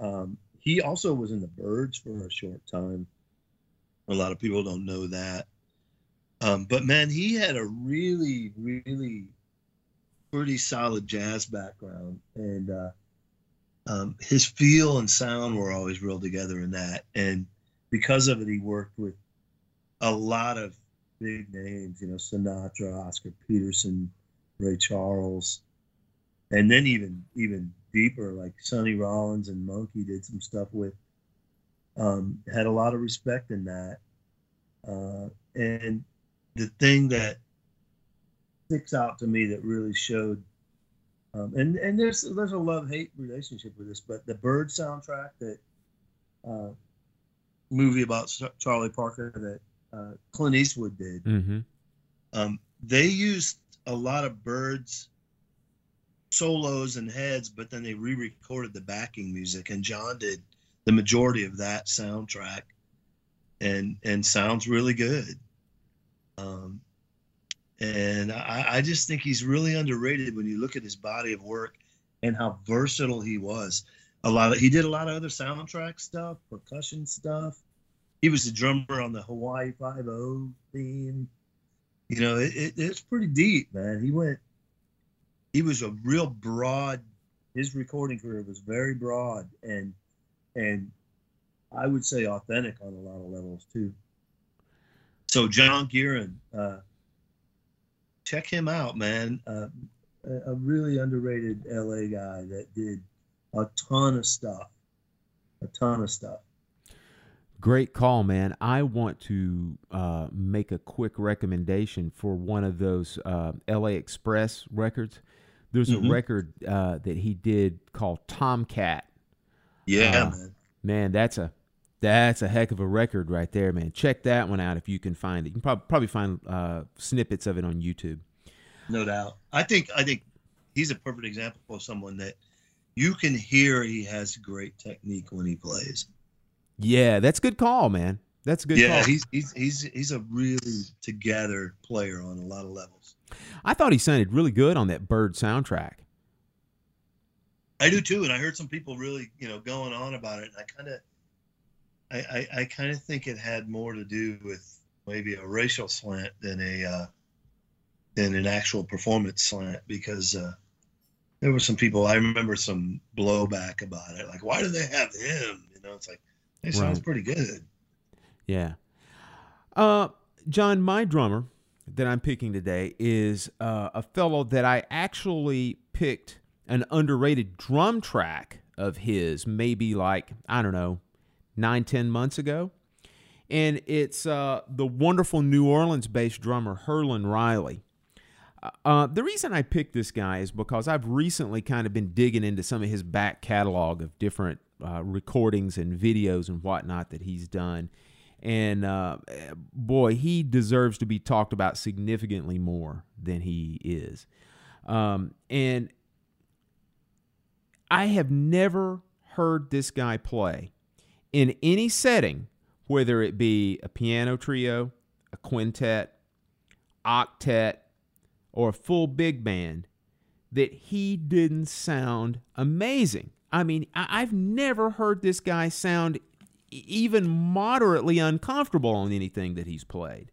Um, he also was in the Byrds for a short time. A lot of people don't know that. Um, but man, he had a really, really pretty solid jazz background, and uh, um, his feel and sound were always real together in that. And because of it, he worked with a lot of big names, you know, Sinatra, Oscar Peterson, Ray Charles, and then even even deeper, like Sonny Rollins and Monkey did some stuff with. Um, had a lot of respect in that, uh, and the thing that sticks out to me that really showed. Um, and and there's there's a love hate relationship with this, but the Bird soundtrack that uh, movie about Charlie Parker that uh, Clint Eastwood did. Mm-hmm. Um, they used a lot of Bird's solos and heads, but then they re-recorded the backing music, and John did the majority of that soundtrack, and and sounds really good. Um, and I, I just think he's really underrated when you look at his body of work and how versatile he was. A lot of he did a lot of other soundtrack stuff, percussion stuff. He was the drummer on the Hawaii Five O theme. You know, it, it, it's pretty deep, man. He went. He was a real broad. His recording career was very broad and and I would say authentic on a lot of levels too. So John Guerin, uh, check him out, man. Uh, a really underrated LA guy that did a ton of stuff, a ton of stuff. Great call, man. I want to uh, make a quick recommendation for one of those uh, LA Express records. There's Mhm. a record uh, that he did called Tomcat. Yeah, Uh, man. Man, that's a that's a heck of a record right there, man. Check that one out if you can find it. You can prob- probably find uh, snippets of it on YouTube. No doubt. I think I think he's a perfect example of someone that you can hear he has great technique when he plays. Yeah, that's a good call, man. That's a good yeah, call. he's he's he's he's a really together player on a lot of levels. I thought he sounded really good on that Bird soundtrack. I do too, and I heard some people really, you know, going on about it. And I kind of, I, I, I kind of think it had more to do with maybe a racial slant than a, uh, than an actual performance slant because uh, there were some people. I remember some blowback about it, like, why do they have him? You know, it's like, it sounds Right. pretty good. Yeah. Uh, John, my drummer that I'm picking today is uh, a fellow that I actually picked an underrated drum track of his, maybe like, I don't know, nine, ten months ago. And it's uh, the wonderful New Orleans based drummer, Herlin Riley. Uh, the reason I picked this guy is because I've recently kind of been digging into some of his back catalog of different uh, recordings and videos and whatnot that he's done. And uh, boy, he deserves to be talked about significantly more than he is. Um, and I have never heard this guy play in any setting, whether it be a piano trio, a quintet, octet, or a full big band, that he didn't sound amazing. I mean, I- I've never heard this guy sound even moderately uncomfortable on anything that he's played.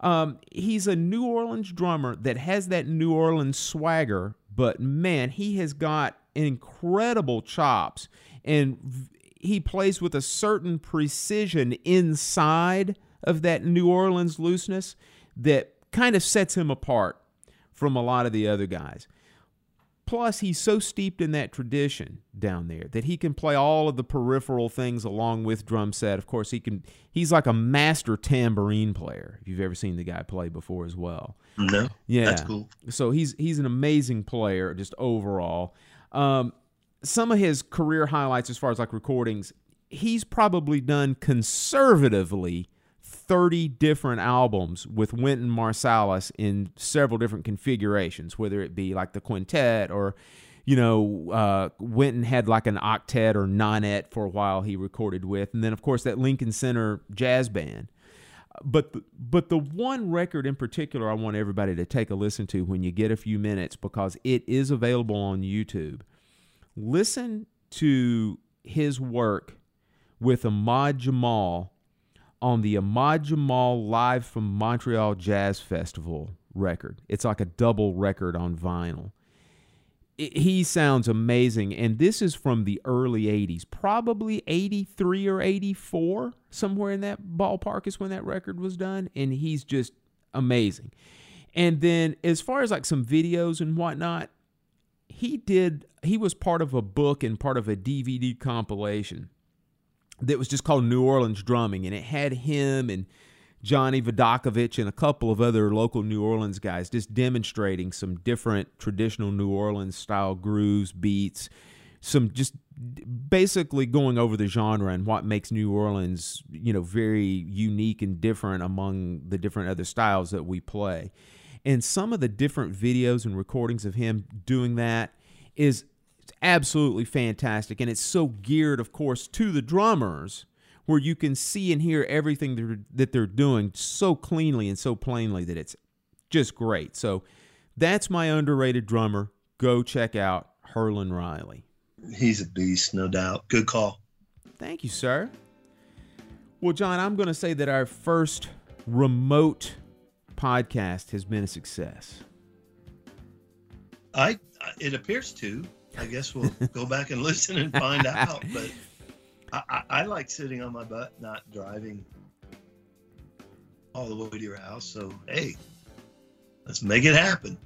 Um, he's a New Orleans drummer that has that New Orleans swagger, but man, he has got incredible chops and he plays with a certain precision inside of that New Orleans looseness that kind of sets him apart from a lot of the other guys. Plus, he's so steeped in that tradition down there that he can play all of the peripheral things along with drum set. Of course, he can. He's like a master tambourine player. If you've ever seen the guy play before as well. No, Yeah, that's cool. So he's he's an amazing player just overall. Um, some of his career highlights, as far as like recordings, he's probably done conservatively 30 different albums with Wynton Marsalis in several different configurations, whether it be like the quintet or, you know, uh, Wynton had like an octet or nonette for a while he recorded with. And then, of course, that Lincoln Center jazz band. But the, but the one record in particular I want everybody to take a listen to when you get a few minutes because it is available on YouTube. Listen to his work with Ahmad Jamal on the Ahmad Jamal Live from Montreal Jazz Festival record. It's like a double record on vinyl. I- he sounds amazing, and this is from the early 80s, probably 83 or 84, somewhere in that ballpark is when that record was done, and he's just amazing. And then, as far as like some videos and whatnot, he did, he was part of a book and part of a DVD compilation that was just called New Orleans Drumming, and it had him and Johnny Vidacovich and a couple of other local New Orleans guys, just demonstrating some different traditional New Orleans style grooves, beats, some just basically going over the genre and what makes New Orleans, you know, very unique and different among the different other styles that we play. And some of the different videos and recordings of him doing that is absolutely fantastic. And it's so geared, of course, to the drummers where you can see and hear everything that they're, that they're doing so cleanly and so plainly that it's just great. So that's my underrated drummer. Go check out Herlin Riley. He's a beast, no doubt. Good call. Thank you, sir. Well, John, I'm going to say that our first remote podcast has been a success. I it appears to. I guess we'll go back and listen and find out. But I, I, I like sitting on my butt, not driving all the way to your house. So hey, let's make it happen.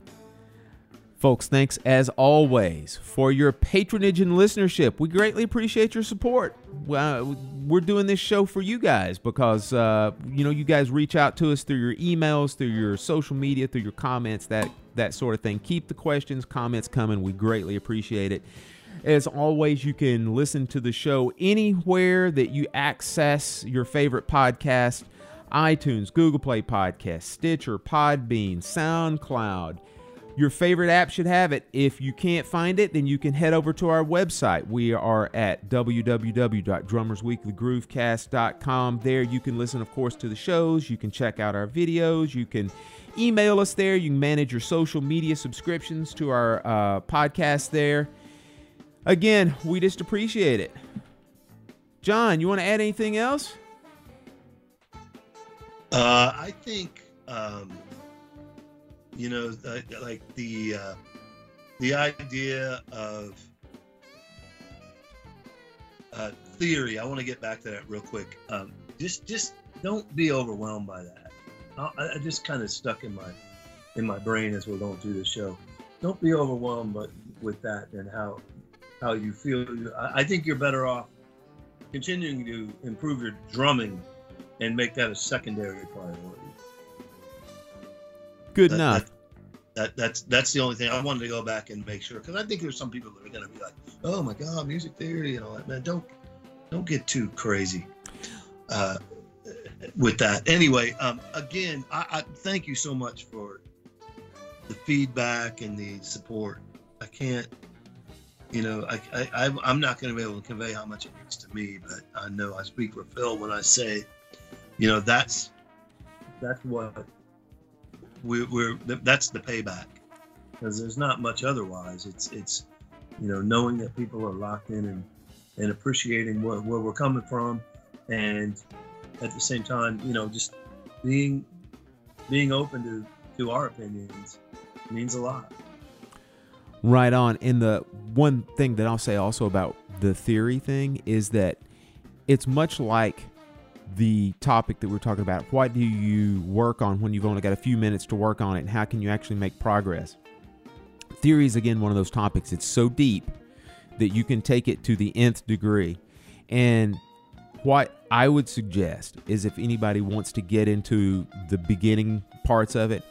Folks, thanks as always for your patronage and listenership. We greatly appreciate your support. We're doing this show for you guys because uh, you know you guys reach out to us through your emails, through your social media, through your comments, that that sort of thing. Keep the questions, comments coming. We greatly appreciate it. As always, you can listen to the show anywhere that you access your favorite podcast iTunes, Google Play Podcast, Stitcher, Podbean, SoundCloud. Your favorite app should have it. If you can't find it, then you can head over to our website. We are at www.drummersweeklygroovecast.com. There you can listen, of course, to the shows. You can check out our videos. You can email us there. You can manage your social media subscriptions to our uh, podcast there. Again, we just appreciate it. John, you want to add anything else? Uh, I think um, you know, like the uh, the idea of uh, theory. I want to get back to that real quick. Um, just just don't be overwhelmed by that. I, I just kind of stuck in my in my brain as we're going through the show. Don't be overwhelmed, but with that and how how you feel. I, I think you're better off continuing to improve your drumming and make that a secondary priority. Good that, enough. That, that, that's that's the only thing I wanted to go back and make sure because I think there's some people that are going to be like, "Oh my God, music theory and all that." Man, don't don't get too crazy uh, with that. Anyway, um, again, I, I thank you so much for the feedback and the support. I can't, you know, I, I I'm not going to be able to convey how much it means to me, but I know I speak for Phil when I say, you know, that's that's what we, we're that's the payback because there's not much otherwise. It's it's you know knowing that people are locked in and and appreciating where, where we're coming from, and at the same time, you know, just being being open to to our opinions means a lot. Right on. And the one thing that I'll say also about the theory thing is that it's much like the topic that we're talking about. What do you work on when you've only got a few minutes to work on it, and how can you actually make progress? Theory is again one of those topics. It's so deep that you can take it to the nth degree. And what I would suggest is if anybody wants to get into the beginning parts of it,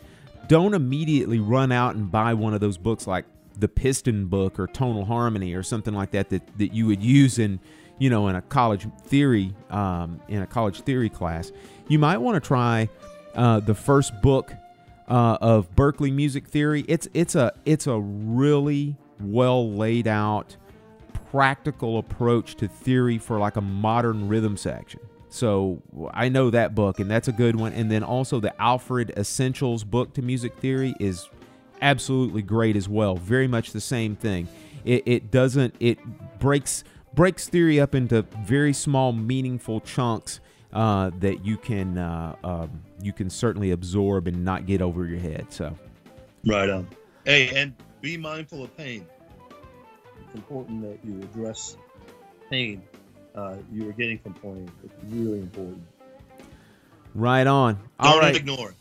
don't immediately run out and buy one of those books like the Piston book or Tonal Harmony or something like that that, that you would use in you know, in a college theory, um, in a college theory class, you might want to try uh, the first book uh, of Berklee music theory. It's it's a it's a really well laid out, practical approach to theory for like a modern rhythm section. So I know that book, and that's a good one. And then also the Alfred Essentials book to music theory is absolutely great as well. Very much the same thing. It, it doesn't it breaks breaks theory up into very small, meaningful chunks uh, that you can uh, um, you can certainly absorb and not get over your head. So, right on. Hey, and be mindful of pain. It's important that you address pain uh, you are getting from playing. It's really important. Right on. Don't All right. ignore.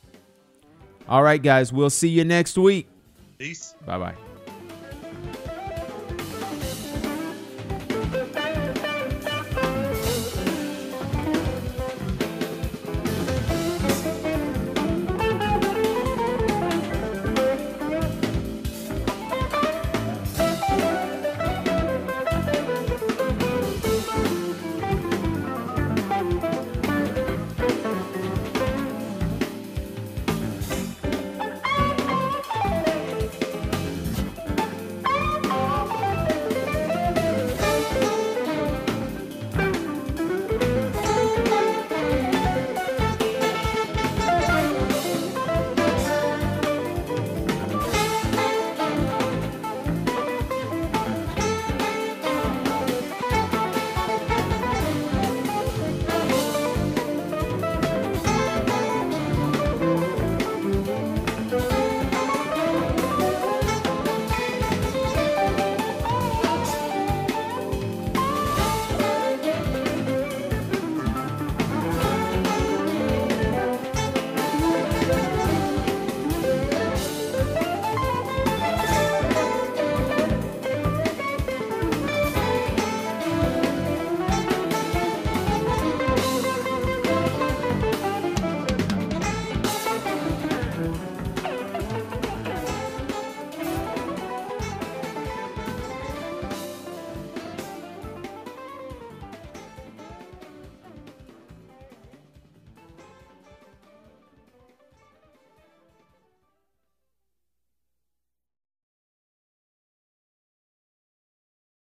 All right, guys. We'll see you next week. Peace. Bye bye.